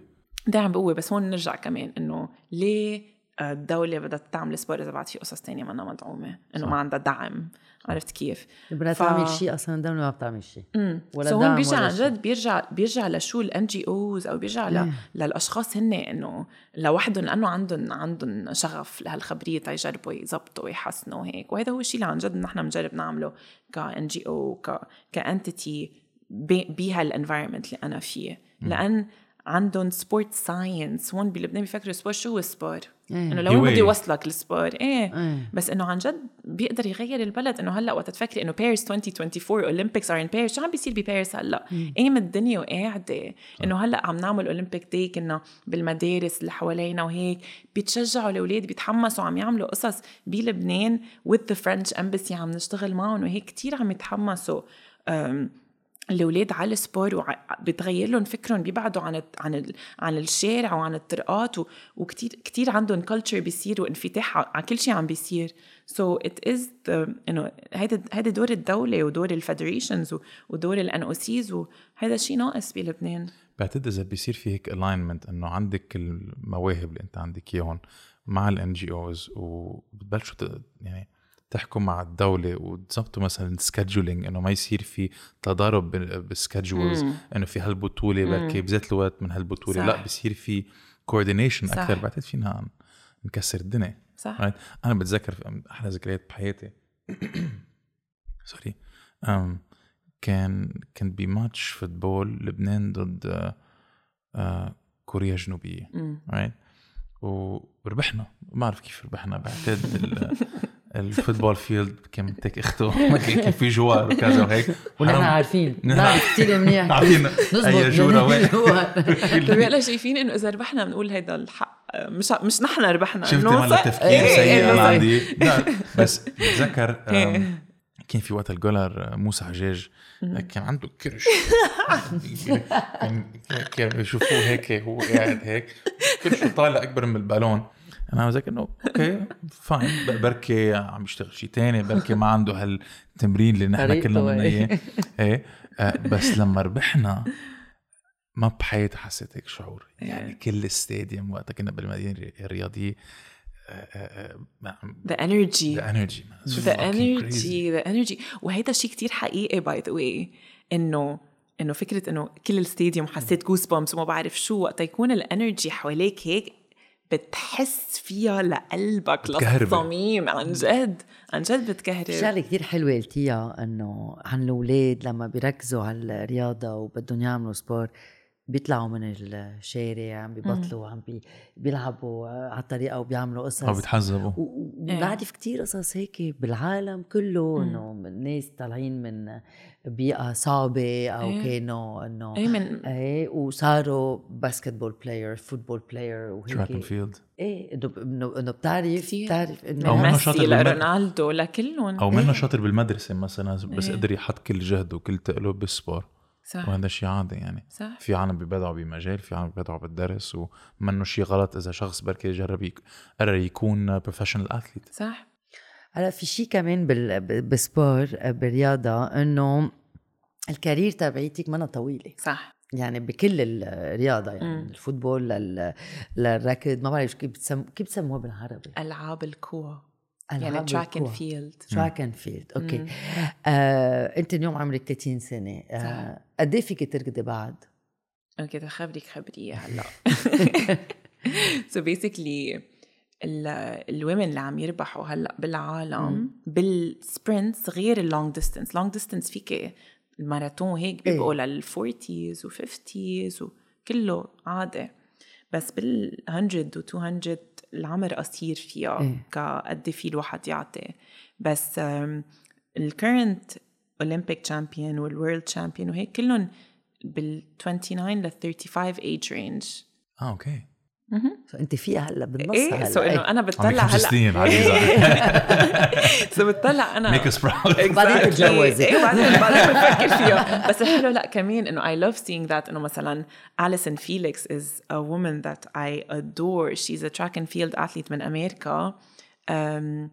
داعم بقوة. بس هون نرجع كمان إنه ليه الدولة بدها تعمل sport إذا بعد في قصص تانية منها مدعومة إنه
صح.
ما عندها دعم عرفت كيف؟
بدها
ف-
تعمل شيء أصلا الدولة ما بتعمل شيء ولا
so
دعم
هون بيرجع عن. جد بيرجع بيرجع لشو ال NGOs أو بيرجع ل... للاشخاص هن انه لوحدهم لأنه عندهم عندهم شغف لهالخبريه تيجربوا يظبطوا ويحسنوا وهيك وهذا هو الشيء اللي عن جد نحن بنجرب نعمله ك NGO ك ك entity بهال environment اللي أنا فيه لأن عندهم sport science هون بلبنان بيفكروا sport شو هو sport؟
إيه.
إنه لو بده. يوصلك ال sport
إيه إيه.
بس إنه عن جد بيقدر يغير البلد إنه هلأ وقت تفكري إنه باريس 2024 Olympics are in Paris شو عم بيصير بباريس هلأ؟ قايم الدنيا وقاعده إنه هلأ عم نعمل Olympic Day كنا بالمدارس اللي حوالينا وهيك بيتشجعوا الأولاد بيتحمسوا عم يعملوا قصص بلبنان with the French embassy عم نشتغل معهم وهيك كتير عم يتحمسوا أم، الاولاد على ال sport وبتغير لهم فكرهم بيبعدوا عن عن عن الشارع وعن الطرقات وكتير كتير عندهم culture بيصير وانفتاح على كل شيء عم بيصير. so it is انه هيدا هيدا دور الدولة ودور ال federations ودور ال NOCs وهذا شيء ناقص بلبنان.
بعتقد إذا بيصير في هيك alignment إنه عندك المواهب اللي أنت عندك إياهم مع ال NGOs وبتبلشوا يعني تحكوا مع الدولة وتظبطوا مثلا scheduling إنه ما يصير في تضارب بال schedules إنه في هالبطولة بركي بذات الوقت من هالبطولة.
صح.
لا بصير في
coordination.
أكثر بعتقد فينا نكسر الدنيا.
صح.
Right. أنا بتذكر أحلى ذكريات بحياتي. sorry um, كان كان ب match football لبنان ضد آه، آه، كوريا
الجنوبية.
right. وربحنا ما بعرف كيف ربحنا بعتقد ال football field كان منيك اخته ما كان في جور وكذا وهيك.
ونحن. عارفين نعرف كثير منيح.
عارفين أي جورة وين.
طيب هلا شايفين إنه إذا ربحنا بنقول هيدا الحق مش مش نحن ربحنا
شفتي
صح-
تفكير
إيه،
سيء
أنا.
عندي لا بس بتذكر
إيه.
كان في وقت ال goaler موسى حجاج كان عنده كرش. كان كان يشوفوه هيك هو قاعد هيك كرشه طالع أكبر من البالون. أنا بذكر انه okay fine بركي عم يشتغل شيء تاني بركي ما عنده هالتمرين اللي نحن كلنا بدنا
إيه.
إياه. إيه آه، بس لما ربحنا ما بحياتي حسيت هيك شعور. يعني كل ال stadium وقتها كنا بالمدينة الرياضية
the energy.
the energy
the energy the energy. وهيدا شيء كتير حقيقي by the way إنه إنه فكرة إنه كل ال stadium حسيت goosebumps وما بعرف شو وقت يكون ال energy حواليك هيك بتحس فيها لقلبك. للصميم عن جد عن جد بتكهرب
شغلة كثير حلوة قلتيها إنه عن الأولاد لما بيركزوا على الرياضة وبدهم يعملوا sport بيطلعوا من الشارع عم بيبطلوا عم بي بيلعبوا على الطريقة وبيعملوا قصص.
أو بيتحزبوا
و-
إيه.
وبعرف كتير قصص هيك بالعالم كله إنه الناس طالعين من بيئة صعبة أو
إيه.
كانوا إنه
اي من
إيه وصاروا basketball player football player
track and
وهيك field إيه إنه إنه بتعرف. بتعرف
أو
انه
منه
ميسي
شاطر
لرونالدو لكلهم.
أو منه شاطر بالمدرسة مثلا بس
إيه.
قدر يحط كل جهده وكل تقله بال sport.
صح.
وهذا شيء عادي يعني.
صح.
في عالم بيبدعوا بمجال في عالم بيبدعوا بالدرس ومنه شيء غلط إذا شخص بركي جرب يك... قرر يكون professional athlete
صح.
هلا في شيء كمان بال sport بالرياضة إنه ال career تبعيتك منا طويلة.
صح.
يعني بكل الرياضة يعني. من ال football لل... للركض ما بعرف كيف بتسم... كيف بتسموها بالعربي؟
ألعاب القوى يعني
track
and.
field track and field
okay.
آه، أنت اليوم عمرك 30 سنة. آه، قد إيه فيك تركضي بعد؟
okay بدي خبرك خبريه هلا so basically ال women اللي عم يربحوا هلأ بالعالم بال sprints غير ال long distance long distance فيك الماراثون هيك بيبقوا لل forties و fifties وكله عادي. بس بال 100 و 200 العمر قصير فيها
إيه.
كقد في الواحد يعطي. بس الكرنت اولمبيك تشامبيون والورلد تشامبيون وهيك كلهم بال 29 ل 35 ايج رينج
آه أوكي
سو انت فيها هلا بالنص
إيه
هلا
سو انه أنا
عمرك
بتطلع
خمس
هلا
سنين عزيزة
سو بتطلع أنا
ميك اس براود
بعدين
Exactly.
تتجوزي.
إيه بعدين بعدين بفكر فيها بس الحلو لا كمان انه I love seeing that انه مثلا Allyson Felix is a woman that I adore. She's a track and field athlete من أمريكا um,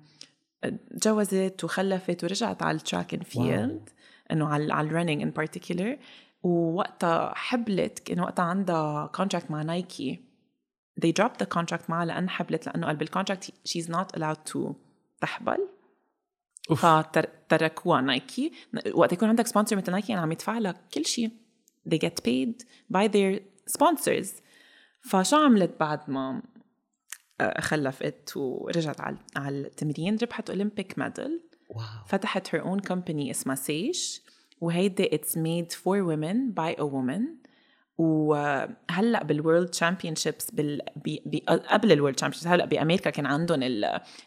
تجوزت وخلفت ورجعت على ال track and field إنه على على ال running in particular. ووقتها حبلت كان وقتها عندها contract مع Nike they dropped the contract معها لأن حبلت لأنه قال بال contract she's not allowed to تحبل.
أوف.
فتركوها Nike وقت يكون عندك sponsor مثل Nike يعني عم يدفع لك كل شيء. They get paid by their sponsors. فشو عملت بعد ما خلفت ورجعت على على التمرين ربحت Olympic medal
wow.
فتحت her own company اسمها Saysh وهيدي it's made for women by a woman. وهلأ بال world championships بال... بي... بي... قبل ال world champion هلأ بأمريكا كان عندهم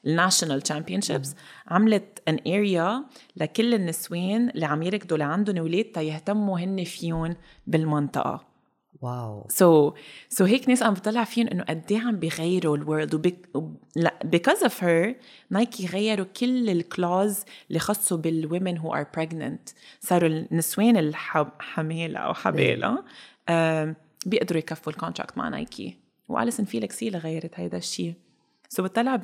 الناشونال تشامبيون شيبس عملت ان اريا لكل النسوان اللي عم يركضوا لعندهم أولاد تيهتموا هن فيهم بالمنطقة.
واو
سو so, سو so هيك ناس عم بطلع فيهم إنه قد إيه عم بيغيروا الورلد وبيك لا بيكوز اوف هير نايكي غيروا كل الكلاوز اللي خصوا بالومن هو ار بريجننت صاروا النسوان الحمالة أو حبالة بيقدروا يكفوا الكونتراكت مع نايكي و Allyson Felix هي اللي غيرت هيدا الشيء so بتطلع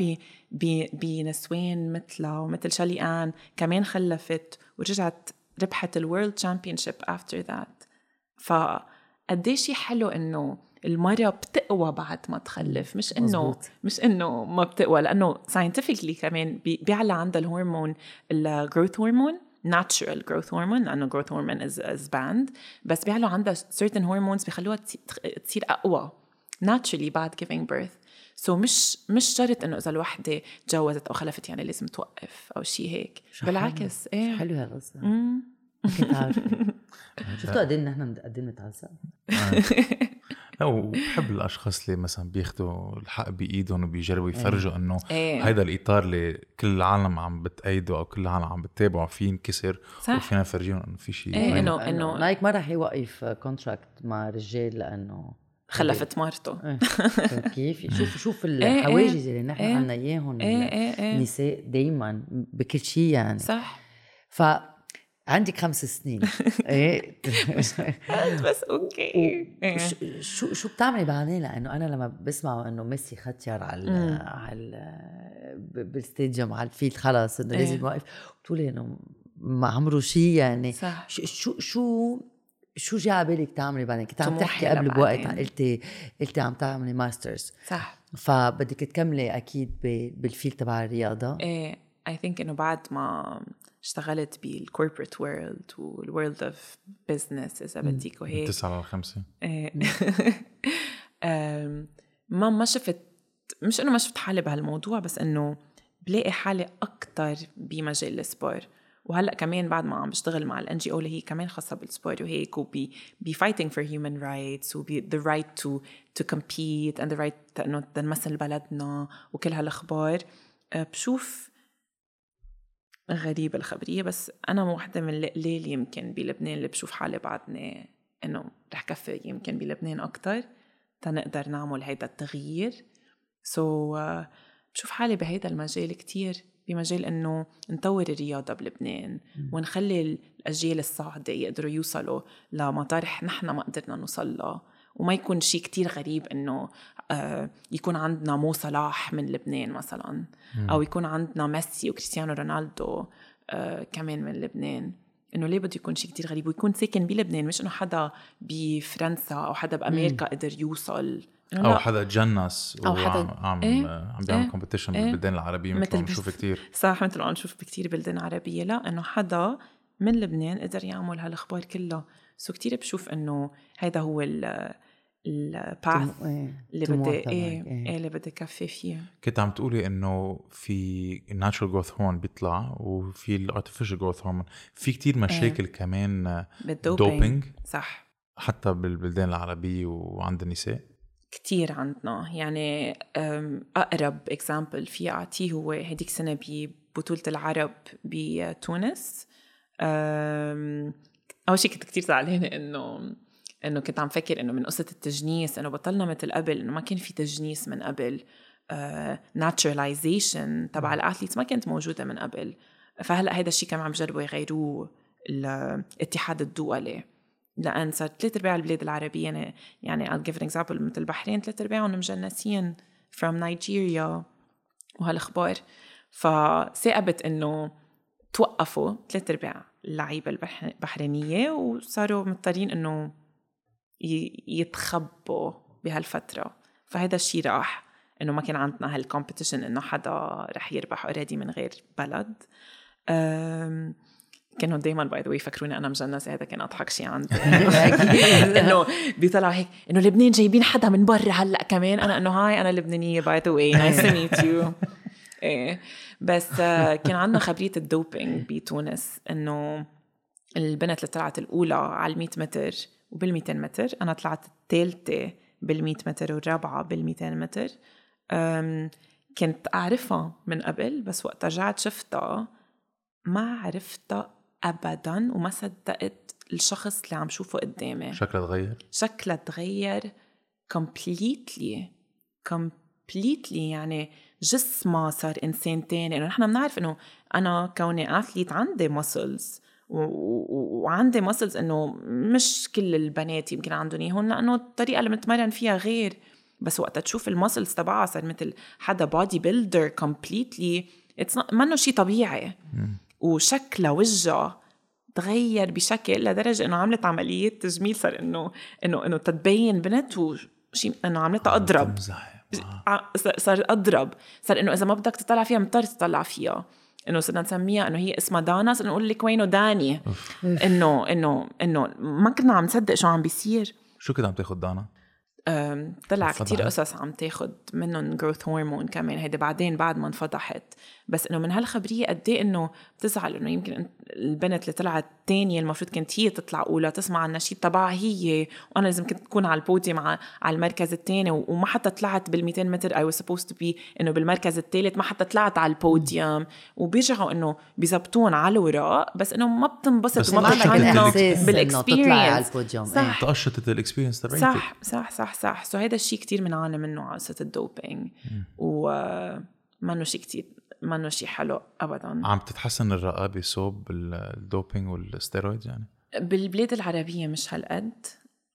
بنسوان مثلها ومثل Shelly-Ann كمان خلفت ورجعت ربحت ال world championship after that ف قديش حلو إنه المرأة بتقوى بعد ما تخلف مش إنه مش إنه ما بتقوى لأنه scientifically كمان بيعلى عندها الهرمون الجروث هرمون natural growth hormone لأنه growth hormone is, is banned بس بيعلوا عندها certain hormones بيخلوها تصير أقوى naturally بعد giving birth. سو so مش مش شرط إنه إذا الوحدة تجوزت أو خلفت يعني لازم توقف أو شيء هيك. بالعكس
إيه. حلو هالقصه كنت عارفة. شفتوا قد إيه نحن قد إيه بنتعذب؟
لا وبحب الأشخاص اللي مثلا بياخذوا الحق بإيدهم وبيجربوا يفرجوا إنه
إيه.
هيدا الإطار اللي كل العالم عم بتأيده أو كل العالم عم بتتابعه فيه ينكسر
صح.
وفينا نفرجيهم إنه في شيء
إيه
يعني
انه انه
Nike ما رح يوقف contract مع رجال لأنه
خلفت مرته
إيه. كيف شوف شوف
إيه.
الحواجز اللي نحن
إيه.
عنا
إياهم
النساء دائما بكل شيء يعني
صح
ف عندك خمس سنين. إيه.
بس أوكي. إيه.
شو شو بتعملي بعدين؟ لأنه أنا لما بسمع إنه ميسي ختيار على. على بال stadium على ال field خلص إنه
إيه.
لازم يوقف. بتقولي إنه ما عمره شيء يعني.
صح.
شو شو شو جا على بالك تعملي بعدين؟ كنت عم تحكي قبل بوقت. قلتي قلتي عم تعملي masters
صح.
فبدك تكملي أكيد ب- بال field تبع الرياضة.
إيه. I think إنه بعد ما اشتغلت بال corporate world وال world of business اذا بدك وهيك
تسعة على خمسة.
أم، ما ما شفت مش إنه ما شفت حالي بهالموضوع بس إنه بلاقي حالي أكثر بمجال ال sport وهلأ كمان بعد ما عم بشتغل مع ال NGO اللي هي كمان خاصة بال sport وهيك وبي بي fighting for human rights وبي the right to to compete and the right إنه نمثل بلدنا وكل هالأخبار. أه، بشوف غريبة الخبرية بس أنا وحدة من القليل يمكن بلبنان اللي بشوف حالي بعدني إنه رح كفي يمكن بلبنان أكتر تنقدر نعمل هيدا التغيير. سو so, uh, بشوف حالي بهيدا المجال كتير بمجال إنه نطور الرياضة بلبنان ونخلي الأجيال الصاعدة يقدروا يوصلوا لمطارح نحن ما قدرنا نوصل لها وما يكون شيء كتير غريب إنه آه يكون عندنا مو صلاح من لبنان مثلا أو يكون عندنا ميسي وكريستيانو رونالدو آه كمان من لبنان إنه ليه بده يكون شيء كتير غريب ويكون ساكن بلبنان مش إنه حدا بفرنسا أو حدا بأمريكا قدر يوصل
أو
لا.
حدا تجنس
أو حدا-
عم,
إيه.
عم بيعمل
إيه.
competition
إيه.
بالبلدان العربية مثل ما بنشوف كثير
صح مثل ما عم نشوف بكتير بلدان عربية لا إنه حدا من لبنان قدر يعمل هالأخبار كلها so كتير بشوف إنه هيدا هو ال path
إيه،
اللي بدي
تبعك،
إيه
إيه.
إيه اللي بدي كفي فيه
كنت عم تقولي إنه في ال natural growth hormone بيطلع وفي ال artificial growth hormone في كتير مشاكل كمان
بال
doping doping
صح.
حتى بالبلدان العربية وعند النساء.
كتير عندنا. يعني أم، أقرب example في أعطيه هو هديك سنة ببطولة العرب بتونس. أول شيء كنت كتير زعلانة إنه إنه كنت عم فكر إنه من قصة التجنيس إنه بطلنا مثل قبل إنه ما كان في تجنيس من قبل naturalization تبع ال athletes ما كانت موجودة من قبل. فهلأ هيدا الشيء كمان عم يجربوا يغيروه الاتحاد الدولي لأن صار ثلاث أرباع البلاد العربية يعني يعني I'll give an example مثل البحرين ثلاث أرباعهم مجنسين from Nigeria وهالأخبار. فثاقبت إنه توقفوا ثلاث أرباع اللعيبة البح- البحرينية وصاروا مضطرين إنه ي- يتخبوا بهالفترة. فهذا الشيء راح إنه ما كان عندنا هال competition إنه حدا رح يربح already من غير بلد. كانوا دايما by the way يفكروني أنا مجنسة هذا كان أضحك شيء عندي. إنه بيطلعوا هيك إنه لبنان جايبين حدا من برا هلأ كمان. أنا إنه هاي أنا لبنانية by the way nice to meet you إيه. بس آه، كان عندنا خبرية ال doping بتونس إنه البنت اللي طلعت الأولى على ال 100 متر وبال 200 متر. أنا طلعت الثالثه بال 100 متر والرابعة بال 200 متر كنت أعرفها من قبل بس وقت رجعت شفتها. ما عرفتها ابدا وما صدقت الشخص اللي عم شوفه قدامي.
شكلها تغير؟
شكلها تغير completely. completely يعني جسمها صار إنسان تاني. إنه نحن بنعرف إنه أنا كوني اثليت عندي مسلز وعندي مسلز إنه مش كل البنات يمكن عندهم إياهم لأنه الطريقة اللي بنتمرن فيها غير. بس وقت تشوف ال muscles تبعها صار مثل حدا body builder completely منه شيء طبيعي. وشكلها وجهها تغير بشكل لدرجه إنه عملت عملية تجميل صار إنه إنه إنه تتبين بنت وشيء إنه عملتها اضرب
تمزح.
ع- صار اضرب صار إنه إذا ما بدك تطلع فيها مضطر تطلع فيها. إنه صرنا نسميها إنه هي اسمها دانا صرنا نقول لك وينه داني إنه إنه إنه ما كنا عم نصدق شو عم بيصير
شو كنت عم تاخذ دانا؟
طلع؟ كتير قصص عم تاخد منهم جروث هرمون كمان هيدا بعدين بعد ما انفضحت بس إنه من هالخبرية قد إيه إنه بتزعل إنه يمكن البنت اللي طلعت تانية المفروض كانت هي تطلع أولى تسمع النشيد تبعها هي وأنا لازم كنت تكون على البوديوم على على المركز الثاني وما حتى طلعت بال 200 متر اي was supposed to be إنه بالمركز الثالث ما حتى طلعت على البوديوم. وبيرجعوا إنه بيزبطون على الوراق بس إنه ما بتنبسط
بس
وما
إنه على بال experience
ال
podium.
صح.
إيه.
طقشت ال experience تبعيتك
صح صح صح صح. so هيدا الشيء كتير بنعاني منه على قصة ال doping. ومنه شيء كتير منه شيء حلو ابدا.
عم تتحسن الرقابة صوب ال doping وال steroids يعني؟
بالبلاد العربية مش هالقد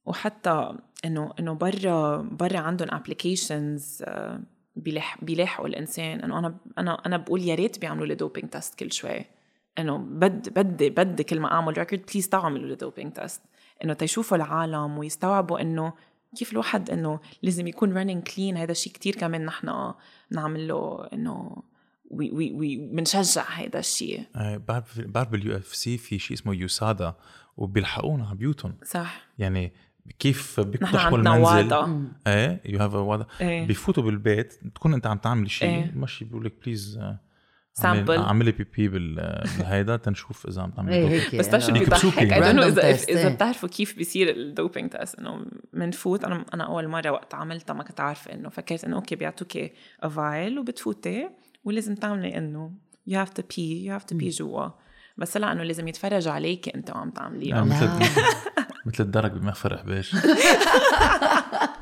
وحتى انه إنه برا برا عندهم applications بيلاح بيلاحقوا الإنسان. إنه أنا أنا أنا بقول يا ريت بيعملوا لي doping test كل شوي. إنه بدي بدي بدي كل ما أعمل record please تعملوا لي doping test إنه تيشوفوا العالم ويستوعبوا إنه كيف الواحد إنه لازم يكون running clean هذا الشيء كتير كمان نحن نعمل له إنه we we we بنشجع هذا الشيء
آه، بعرف بعرف بال UFC في شيء اسمه USADA وبيلحقونا على بيوتهم
صح
يعني كيف بيقتحموا المنزل
WADA
إيه you have WADA
إيه
بيفوتوا بالبيت تكون انت عم تعملي شيء
إيه.
مشي بيقول لك please
Sample.
اعملي pee pee بال- بالهيدا تنشوف إذا عم تعملي
إيه
doping.
هيك
بس بتعرف شو. بيضحك اذا إذا
إيه.
بتعرفوا كيف بيصير ال doping test إنه بنفوت أنا أنا أول مرة وقت عملتها ما كنت عارفة إنه فكرت إنه okay بيعطوكي افايل وبتفوتي ولازم تعملي إنه you have to pee you have to pee جوا. بس طلع إنه لازم يتفرج عليكي انت وعم
آه،
تعمليها
مثل
لا.
مثل الدرج بمغفر حباش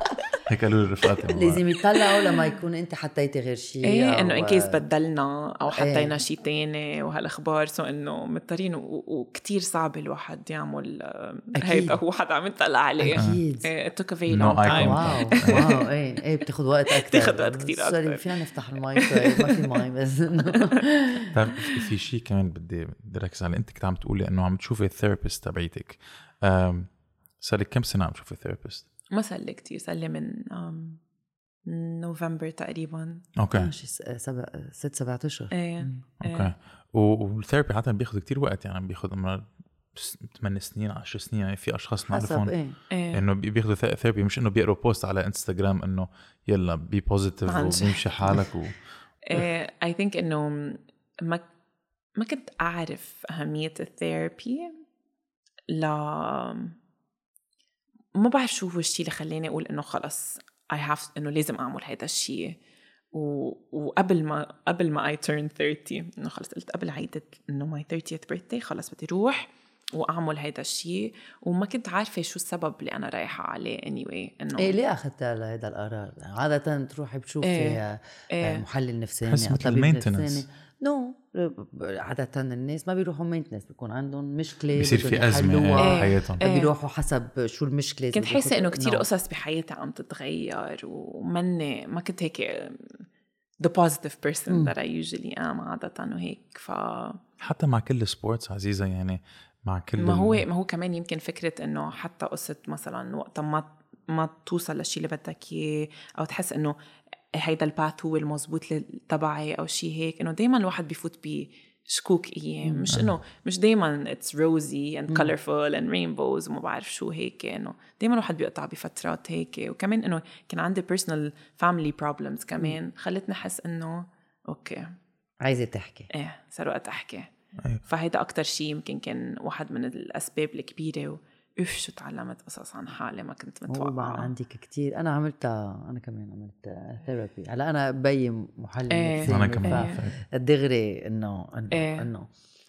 هيك قالوا لي رفقاتي
لازم يطلعوا لما يكون انت حطيتي غير شيء إيه
إنه in case بدلنا أو حطينا
إيه.
شيء تاني وهالأخبار. so إنه مضطرين و- وكتير صعب الواحد يعمل. هيدا هو حدا عم يطلع عليه.
أكيد.
إيه، it took a very
No
long
eye
time.
contact.
wow wow إيه إيه بتاخذ وقت أكثر
بتاخد وقت كتير
sorry
أكتر.
فينا نفتح الماي شوي ما في ماي بس.
بتعرف في- في شيء كمان بدي بدي ركز عليه. أنت كنت عم تقولي إنه عم تشوفي ال therapist تبعيتك. صار لك كم سنة عم تشوفي therapist
ما صار لي كتير صار لي من um, نوفمبر تقريبا.
okay.
شي س- سبع ست سبعة أشهر.
إيه
okay. و- وال therapy عادة بياخذ كتير وقت يعني بياخذ س- ثمان سنين 10 سنين يعني في أشخاص
حسب
نعرفهم
إيه.
إيه.
إنه بي- بياخذوا therapy مش إنه بيقروا post على انستغرام إنه يلا
be positive.
وبيمشي حالك و...
إيه I think إنه ما ما كنت أعرف أهمية ال therapy لا ما بعرف شو هو الشيء اللي خلاني أقول إنه خلص I have إنه لازم أعمل هذا الشيء و... وقبل ما قبل ما I turn 30 إنه خلص قلت قبل عيدة إنه my 30th birthday خلص بدي روح وأعمل هذا الشيء وما كنت عارفة شو السبب اللي أنا رايحة عليه anyway إنه
إيه ليه أخذت هذا القرار؟ عادة تروحي بتشوفي
إيه. إيه.
محلل نفساني
مثل
طبيب. نفساني no عادة الناس ما بيروحوا maintenance بيكون عندهم مشكلة
بصير في أزمة
يحلوها.
إيه بحياتهم
إيه.
بيروحوا حسب شو المشكلة
كنت إنه
ياخدوا-
كتير
no.
قصص بحياتي عم تتغير ومني ما كنت هيك the positive person that I usually am عادة وهيك ف
حتى مع كل ال sports عزيزة يعني مع كل
ما هو ما هو كمان يمكن فكرة إنه حتى قصة مثلا وقت ما ما توصل للشيء اللي بدك إياه أو تحس إنه هيدا ال path هو المزبوط تبعي أو شيء هيك إنه دائما الواحد بيفوت بشكوك أيام مش انه مش دائما it's rosy and colorful and rainbows وما بعرف شو هيك إنه دائما الواحد بيقطع بفترات هيك. وكمان إنه كان عندي personal family problems كمان خلتني أحس إنه okay.
عايزة تحكي.
إيه صار وقت أحكي.
أيوة.
فهيدا أكتر شيء يمكن كان واحد من الأسباب الكبيرة اف شو تعلمت قصص عن حالي ما كنت
طبعا
متوقعة
عندك كتير أنا عملتها أنا كمان عملت ثيرابي هلأ أنا بيي محلل. نفسي،
أنا كمان
إيه.
دغري إنه إنه
إيه.
إنه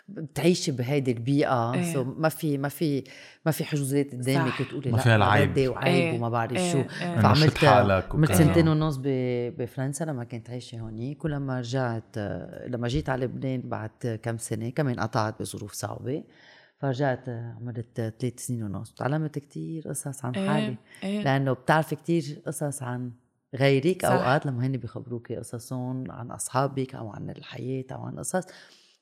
بتعيشي بهيدي البيئة
إيه.
سو ما في ما في ما في حجوزات قدامك. تقولي
ما
لأ
فيها العيب.
وعيب
إيه.
وما بعرف
إيه.
شو.
إنه
فعملت عملت. سنتين ونص بفرنسا لما كنت عايشة هونيك ولما رجعت لما جيت على لبنان بعد كم سنة كمان قطعت بظروف صعبة فرجعت عملت ثلاث سنين ونص. تعلمت كتير قصص عن حالي
إيه. إيه
لأنه بتعرفي كتير قصص عن غيرك
صح.
اوقات لما هن بيخبروك قصصهم عن أصحابك أو عن الحياة أو عن قصص.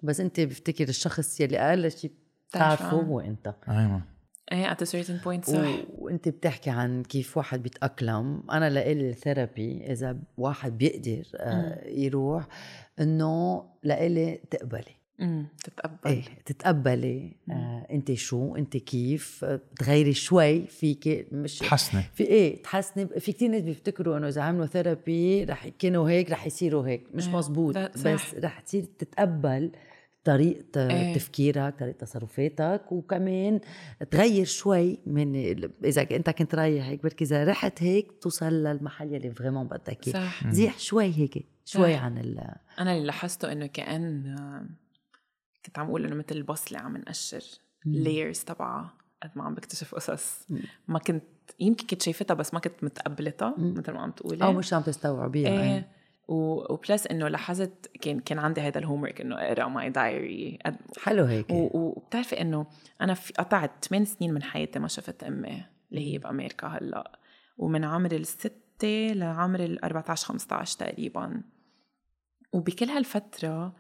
بس أنت بفتكر الشخص يلي أقل شيء بتعرفه. هو انت
أيوه.
إيه at a certain point صح.
وأنت بتحكي عن كيف واحد بيتأقلم. أنا لإلي الثيرابي إذا واحد بيقدر آه، يروح إنه لإلي تقبلي.
امم تتقبل.
إيه تتقبلي. آه انت شو انت كيف؟ آه، تغيري شوي فيك مش
تحسني.
في إيه تحسني. في كتير ناس بيفتكروا إنه إذا عملوا therapy رح يكونوا هيك رح يصيروا هيك. مش
إيه،
مزبوط. بس رح تصير تتقبل طريقة
إيه.
تفكيرك طريقة تصرفاتك وكمان تغير شوي من إذا إنت كنت رايح هيك بركي إذا رحت هيك توصل للمحل يلي فريمون بدك إياه.
صح.
زيح شوي هيك شوي
صح.
عن ال
أنا اللي لاحظته إنه كأن آه، كنت عم أقول إنه مثل البصله عم نقشر layers تبعها قد ما عم بكتشف قصص. ما كنت يمكن كنت شايفتها بس ما كنت متقبلتها. مثل ما عم تقولي.
أو مش عم تستوعبيها
إيه.
إيه.
و- وبلس إنه لاحظت كان كان عندي هذا ال homework انه اقرا my diary
حلو هيك.
وبتعرفي إنه أنا في قطعت 8 سنين من حياتي ما شفت أمي اللي هي بأمريكا هلأ. ومن عمر الستة لعمر ال 14 15 تقريبا. وبكل هالفترة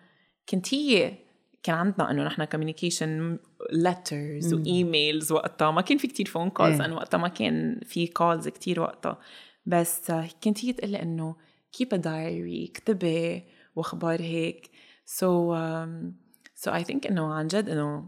كنت هي كان عندنا إنه نحن communication letters.
و
emails وقتها. ما كان في كتير phone calls
إيه.
لأنه وقتها ما كان في calls كتير وقتها. بس كانت هي تقول لي إنه keep a diary اكتبي وأخبار هيك. So um, so I think إنه عن جد إنه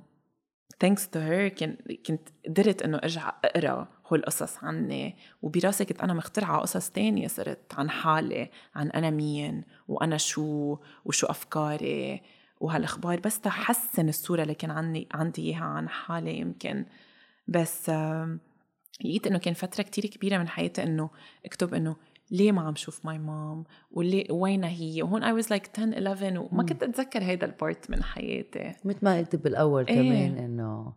thanks to her كان كنت قدرت إنه أرجع أقرأ هول القصص عني. وبراسي كنت أنا مخترعة قصص تانية صرت عن حالي عن أنا مين وأنا شو وشو أفكاري. وهالأخبار بس تحسن الصورة اللي كان عندي عندي إياها عن حالي يمكن بس لقيت إنه كان فترة كتير كبيرة من حياتي إنه أكتب إنه ليه ما عم شوف my mom وليه وينها هي وهون I was like 10 11 وما. كنت أتذكر هيدا ال part من حياتي
مثل ما قلت بالأول
إيه.
كمان إنه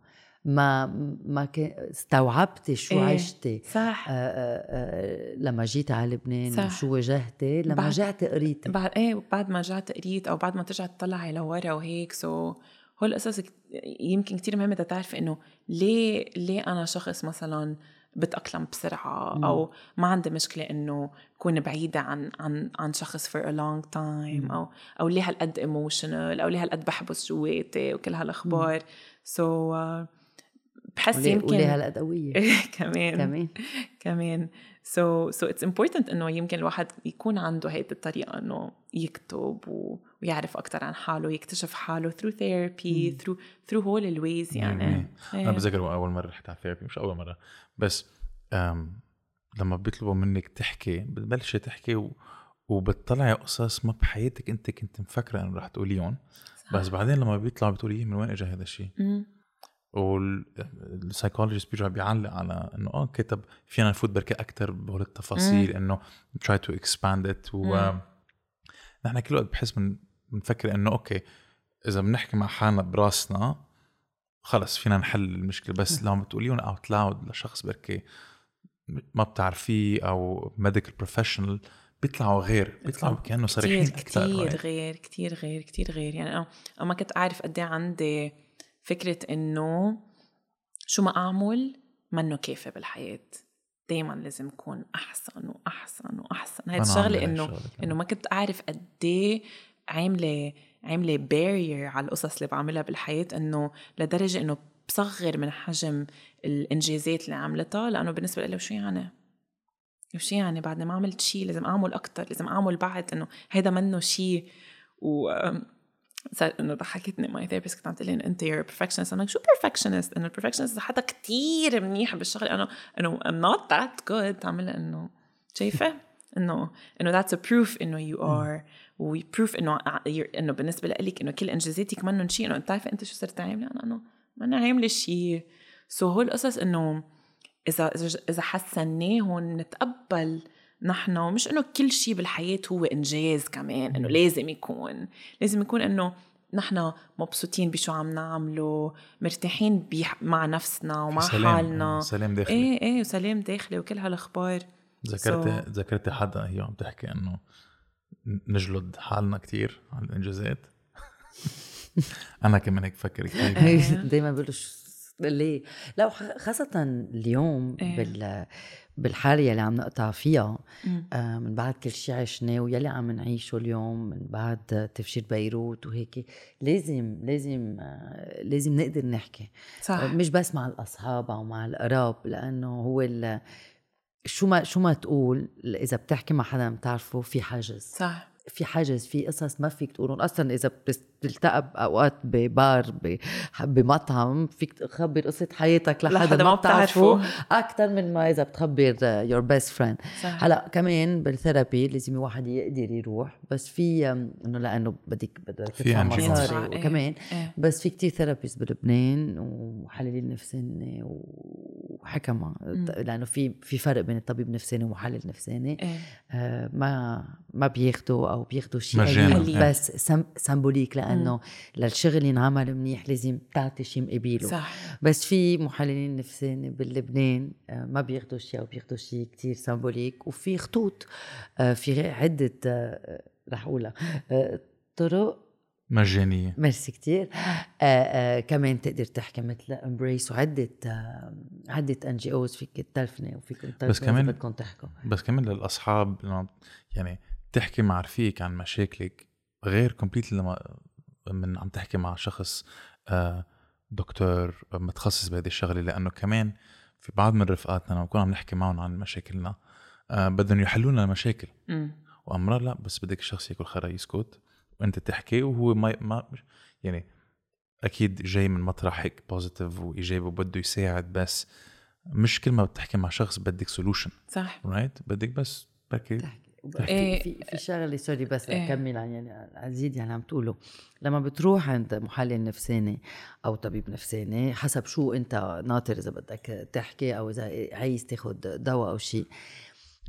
ما ما استوعبتي شو
إيه.
عشتي
صح
آه، آه، آه، لما جيت على لبنان
صح.
وشو واجهتي لما
بعد-
رجعت قريتي
بعد إيه بعد ما رجعت قريت أو بعد ما ترجع تطلعي لورا وهيك so هول القصص يمكن كتير مهمة تعرفي إنه ليه ليه أنا شخص مثلا بتأقلم بسرعة. أو ما عندي مشكلة إنه كون بعيدة عن عن عن شخص for a long time. أو أو ليه هالقد emotional أو ليه هالقد بحبس جواتي وكل هالأخبار سو so, uh, بحس يمكن
وليه هالقد قوية
كمان.
كمان.
كمان. So so it's important إنه يمكن الواحد يكون عنده هيدي الطريقة إنه يكتب و... ويعرف أكثر عن حاله يكتشف حاله through therapy
مم.
through through هول ال ways يعني.
أنا
إيه.
بتذكر أول مرة رحت على therapy مش أول مرة. بس أم لما بيطلبوا منك تحكي بتبلشي تحكي و... وبتطلعي قصص ما بحياتك أنت كنت مفكرة إنه رح تقوليهم. بس بعدين لما بيطلعوا بتقولي من وين اجى هذا الشيء
مم.
وال psychologist بيرجع بيعلق على إنه آه كيف فينا نفوت بركي أكثر بهول التفاصيل إنه try to expand it و
مم.
نحن كل وقت بحس من بنفكر إنه okay إذا بنحكي مع حالنا براسنا خلص فينا نحل المشكلة. بس لما بتقوليهم out loud لشخص بركي ما بتعرفيه أو medical professional بيطلعوا غير بيطلعوا كأنه صريحين
كتير كتير
right?
غير كتير غير كتير غير. يعني أنا ما كنت اعرف قد إيه عندي فكرة إنه شو ما أعمل منه كافي بالحياة. دايما لازم اكون أحسن وأحسن وأحسن. هاي
هالشغلة كمان.
إنه ما كنت أعرف قد إيه عاملة عاملة بارير على القصص اللي بعملها بالحياة إنه لدرجة إنه بصغر من حجم الإنجازات اللي عملتها لأنه بالنسبة لي شو يعني؟ وشو يعني بعد ما عملت شيء لازم أعمل أكثر لازم أعمل بعد إنه هيدا منه شيء و إنه ضحكتني. my therapist كنت عم تقول لي أنت you're perfectionist. أنا شو perfectionist إنه ال perfectionist حدا كتير منيح بالشغل. أنا إنه I'm not that good. تعمل إنه شايفة؟ إنه إنه that's a proof إنه you are. و proof إنه إنه بالنسبة لك إنه كل انجازاتك منهم شيء. إنه أنت عارفة أنت شو صرت عاملة؟ أنا إنه ما أنا عاملة شيء. so هول القصص إنه إذا إذا حسناهم نتقبل نحن مش إنه كل شيء بالحياة هو إنجاز كمان إنه لازم يكون. لازم يكون إنه نحن مبسوطين بشو عم نعمله مرتاحين مع نفسنا ومع
سلام.
حالنا.
سلام داخلي.
إيه إيه وسلام داخلي وكل هالأخبار.
ذكرت
So-
ذكرت حدا هي عم تحكي إنه نجلد حالنا كتير على الإنجازات؟ أنا كمان هيك بفكر كثير
دائما بيقولوا شو- ليه؟ لا خاصة اليوم
إيه.
بال بالحالة يلي عم نقطع فيها. آه، من بعد كل شيء عشناه ويلي عم نعيشه اليوم من بعد تفجير بيروت وهيك لازم لازم آه، لازم نقدر نحكي.
صح.
مش بس مع الأصحاب أو مع القراب لأنه هو ال- شو ما شو ما تقول إذا بتحكي مع حدا بتعرفه في حاجز.
صح.
في حاجز في قصص ما فيك تقولهم أصلا إذا بتلتقى اوقات ببار بمطعم فيك تخبر قصة حياتك لحدا
لحدا
ما بتعرفه. أكثر من ما إذا بتخبر your best
friend
هلأ كمان بال therapy لازم الواحد يقدر يروح بس في إنه لأنه بدك بدك
في
تدفع. مصاري
إيه.
وكمان
إيه.
بس في كتير therapist بلبنان ومحللين نفساني وحكمة لأنه في في فرق بين الطبيب النفساني ومحلل نفساني آه، ما ما بياخدوا أو بياخدوا شيء. بس sym symbolique لأنه للشغل ينعمل منيح لازم تعطي شيء مقابله.
صح.
بس في محللين نفساني بلبنان آه، ما بياخدوا شيء أو بياخدوا شيء كتير symbolique وفي خطوط آه، في عدة آه، رح اقولها طرق
مجانية.
ميرسي كتير. آه كمان تقدر تحكي مثل Embrace وعدة آه عدة NGOs فيك تلفني وفيك تلفني
بس كمان-
بدكم تحكوا.
بس كمان للأصحاب يعني تحكي مع رفيقك عن مشاكلك غير complètement لما من عم تحكي مع شخص آه، دكتور متخصص بهذه الشغلة لأنه كمان في بعض من رفقاتنا لما نكون عم نحكي معهم عن مشاكلنا آه، بدهم يحلوا لنا المشاكل. وامرار لا بس بدك الشخص ياكل خرا يسكت وأنت تحكي وهو ما ما يعني أكيد جاي من مطرح هيك positive وإيجابي وبده يساعد بس مش كل ما بتحكي مع شخص بدك solution
صح.
right بدك بس بركي
تحكي.
إيه.
في في شغلة sorry بس
إيه.
أكمل عن يعني ازيد يعني عم تقوله لما بتروح عند محلل نفساني أو طبيب نفساني حسب شو أنت ناطر إذا بدك تحكي أو إذا عايز تاخد دواء أو شيء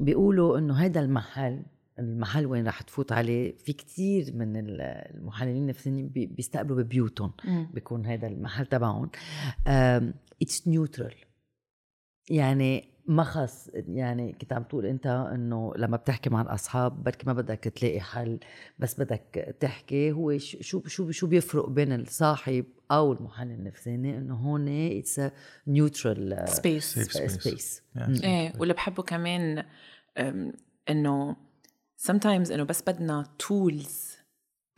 بيقولوا إنه هذا المحل المحل وين رح تفوت عليه في كتير من المحللين النفسيين بي- بيستقبلوا ببيوتهم. بيكون هذا المحل تبعهم it's neutral يعني ما خص يعني كنت عم تقول أنت إنه لما بتحكي مع الأصحاب بركي ما بدك تلاقي حل بس بدك تحكي هو شو شو شو بيفرق بين الصاحب أو المحلل النفساني إنه هون
it's
neutral space. space.
إيه واللي بحبه كمان إنه sometimes إنه بس بدنا tools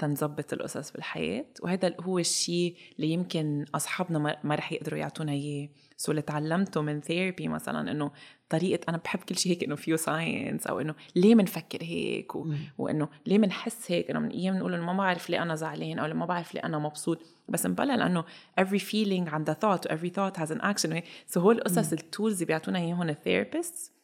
تنظبط القصص بالحياة وهذا هو الشيء اللي يمكن أصحابنا ما رح يقدروا يعطونا إياه. so اللي تعلمته من therapy مثلا إنه طريقة أنا بحب كل شيء هيك إنه فيه science أو إنه ليه منفكر هيك و... وإنه ليه منحس هيك إنه من أيام بنقول إنه ما بعرف ليه أنا زعلان أو ما بعرف ليه أنا مبسوط. بس مبلا لأنه every feeling عندها thought و every thought has an action. so هول القصص ال tools اللي بيعطونا إياهم ال therapist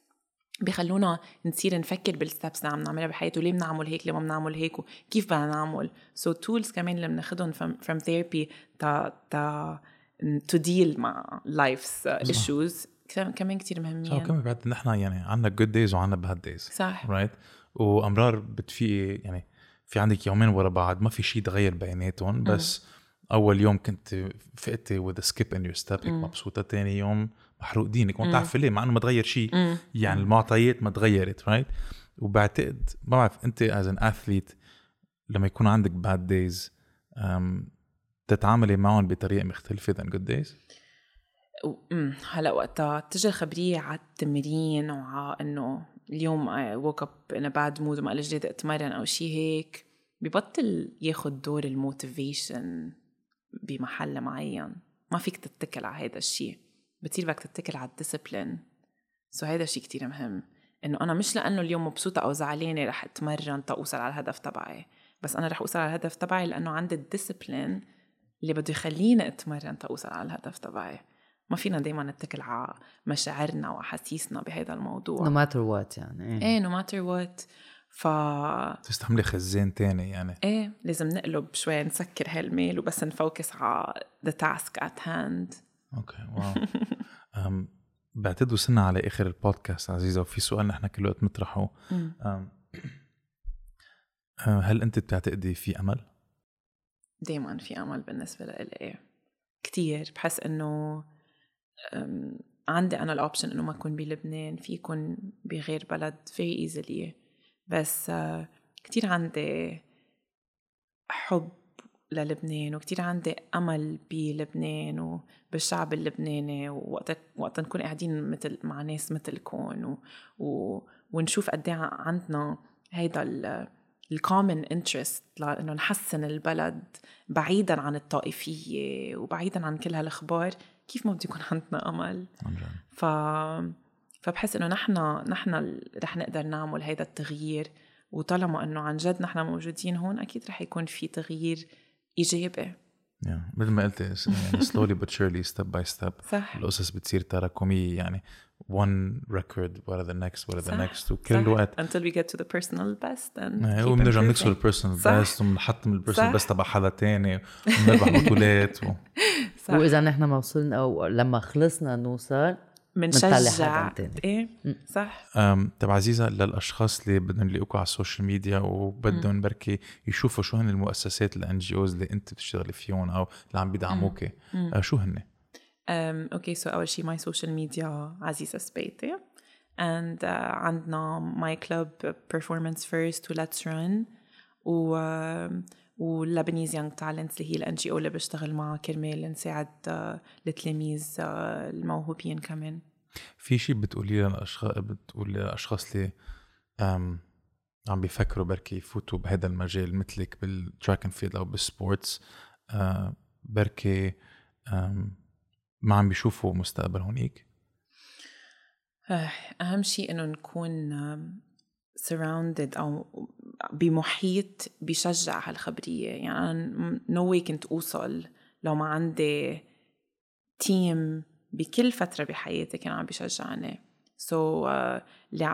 بيخلونا نصير نفكر بال steps اللي عم نعملها بحياتنا. ليه بنعمل هيك؟ ليه ما بنعمل هيك؟ وكيف بدنا نعمل؟ so so tools كمان اللي بناخدهم from, from therapy تا تا to deal مع life's issues. كم- كمان كتير
صح
مهمين
وكمان بعد نحن يعني عندنا good days وعندنا bad days
صح.
right وأمرار بتفيقي يعني في عندك يومين ورا بعض ما في شيء تغير بيناتهم. بس أول يوم كنت فقتي skip in your step هيك مبسوطة ثاني يوم محروق دينك وانت عارفه ليه مع إنه ما تغير شيء. يعني المعطيات ما تغيرت right وبعتقد ما بعرف أنت as an athlete لما يكون عندك bad days تتعاملي معهم بطريقة مختلفة than good days
و- أمم، هلأ وقتها تجي الخبرية على التمرين وعلى إنه اليوم I woke up in a bad mood وما إلي جلد أتمرن أو شيء هيك ببطل ياخد دور ال motivation بمحل معين. ما فيك تتكل على هذا الشيء. بتصير بدك تتكل على ال discipline so هذا شيء كتير مهم. إنه أنا مش لأنه اليوم مبسوطة أو زعلانة رح أتمرن تاوصل على الهدف تبعي. بس أنا رح أوصل على الهدف تبعي لأنه عندي ال discipline اللي بده يخليني أتمرن تاوصل على الهدف تبعي. ما فينا دايما نتكل على مشاعرنا وأحاسيسنا بهذا الموضوع.
no matter what يعني
إيه. no matter what ف
تستعملي خزان تاني يعني.
إيه لازم نقلب شوي نسكر هال mail وبس نfocus على the task at hand.
okay wow. أم، بعتقد وصلنا على آخر البودكاست عزيزة وفي سؤال نحن كل وقت نطرحه.
مم.
أم، أه، هل أنت بتعتقدي في أمل؟
دايما في أمل بالنسبة لإلي. كتير. بحس إنه عندي أنا ال option إنه ما أكون بلبنان في يكون بغير بلد very easily. بس كتير عندي حب للبنان وكتير عندي أمل بلبنان وبالشعب اللبناني ووقت وقت نكون قاعدين مثل مع ناس مثلكم و... و... ونشوف قد إيه عندنا هيدا ال ال common interest لأنه نحسن البلد بعيدا عن الطائفية وبعيدا عن كل هالأخبار كيف ما بده يكون عندنا أمل؟
عن جد.
ف فبحس إنه نحن نحن رح نقدر نعمل هيدا التغيير وطالما إنه عن جد نحن موجودين هون أكيد رح يكون في تغيير ايجابي
yeah. مثل ما قلت يعني slowly but surely step by step
صح
القصص بتصير تراكمية يعني one record ورا the next ورا the next وكل
صح.
الوقت
until we get to the personal best and
وبنرجع. نكسر ال
personal.
best وبنحطم ال
personal.
best تبع حدا تاني وبنربح بطولات و...
صح.
وإذا نحن ما وصلنا أو لما خلصنا نوصل تاني.
إيه صح.
طب عزيزة للأشخاص اللي بدهم يلاقوكوا على ال social media وبدهم بركي يشوفوا شو هن المؤسسات ال NGOs اللي أنت بتشتغلي فيهم أو اللي عم بيدعموك. أه، شو هن؟
Um, okay, so أول شي my social media عزيزة سبيتي and uh, عندنا my club performance first و let's run. و و Lebanese Young Talents اللي هي ال NGO اللي بشتغل معها كرمال نساعد uh, التلاميذ uh, الموهوبين كمان.
في شيء بتقولي للأشخاص بتقولي للأشخاص اللي عم بيفكروا بركي يفوتوا بهذا المجال مثلك بال track and field أو بال sports أه، بركي ما عم بيشوفوا مستقبل هونيك
آه، أهم شيء إنه نكون surrounded أو بمحيط بيشجع هالخبرية. يعني أنا no way كنت أوصل لو ما عندي team بكل فترة بحياتي كان عم بيشجعني so so, uh,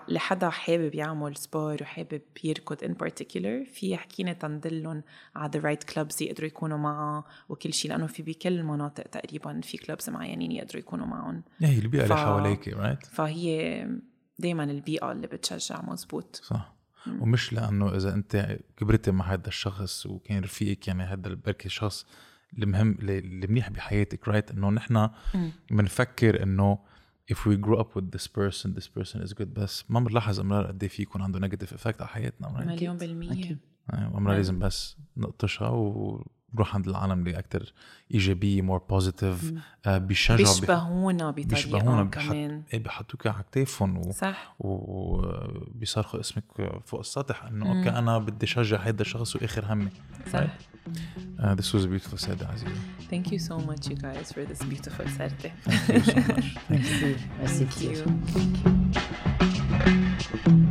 لحدا حابب يعمل fr: sport وحابب يركض in particular في يحكيني تندلهم على the right clubs يقدروا يكونوا معه وكل شيء لأنه في بكل المناطق تقريبا في clubs معينين يقدروا يكونوا معهم.
هي البيئة اللي
ف-
حواليك right
فهي دايما البيئة اللي بتشجع مزبوط.
صح. ومش لأنه إذا أنت كبرتي مع هذا الشخص وكان رفيقك يعني هذا بركي الشخص المهم اللي منيح بحياتك right إنه نحن بنفكر إنه if we grow up with this person this person is good. بس ما بنلاحظ أمرار قد إيه في يكون عنده negative effect على حياتنا?
مليون بالمية.
أمرار لازم بس نقطشها ونروح عند العالم اللي أكثر إيجابية more positive بيشجعوا
بيشبهونا
بيشبهونا
بطريقة
بحط
كمان.
إيه بيحطوك على كتافهم و...
صح.
وبيصرخوا اسمك فوق السطح إنه okay أنا بدي شجع هذا الشخص وآخر همي.
صح.
Uh, this was a beautiful said عزيزي.
Thank you so much you guys for this beautiful Saturday.
Thank you so much.
merci merci
Thank
كثير
you.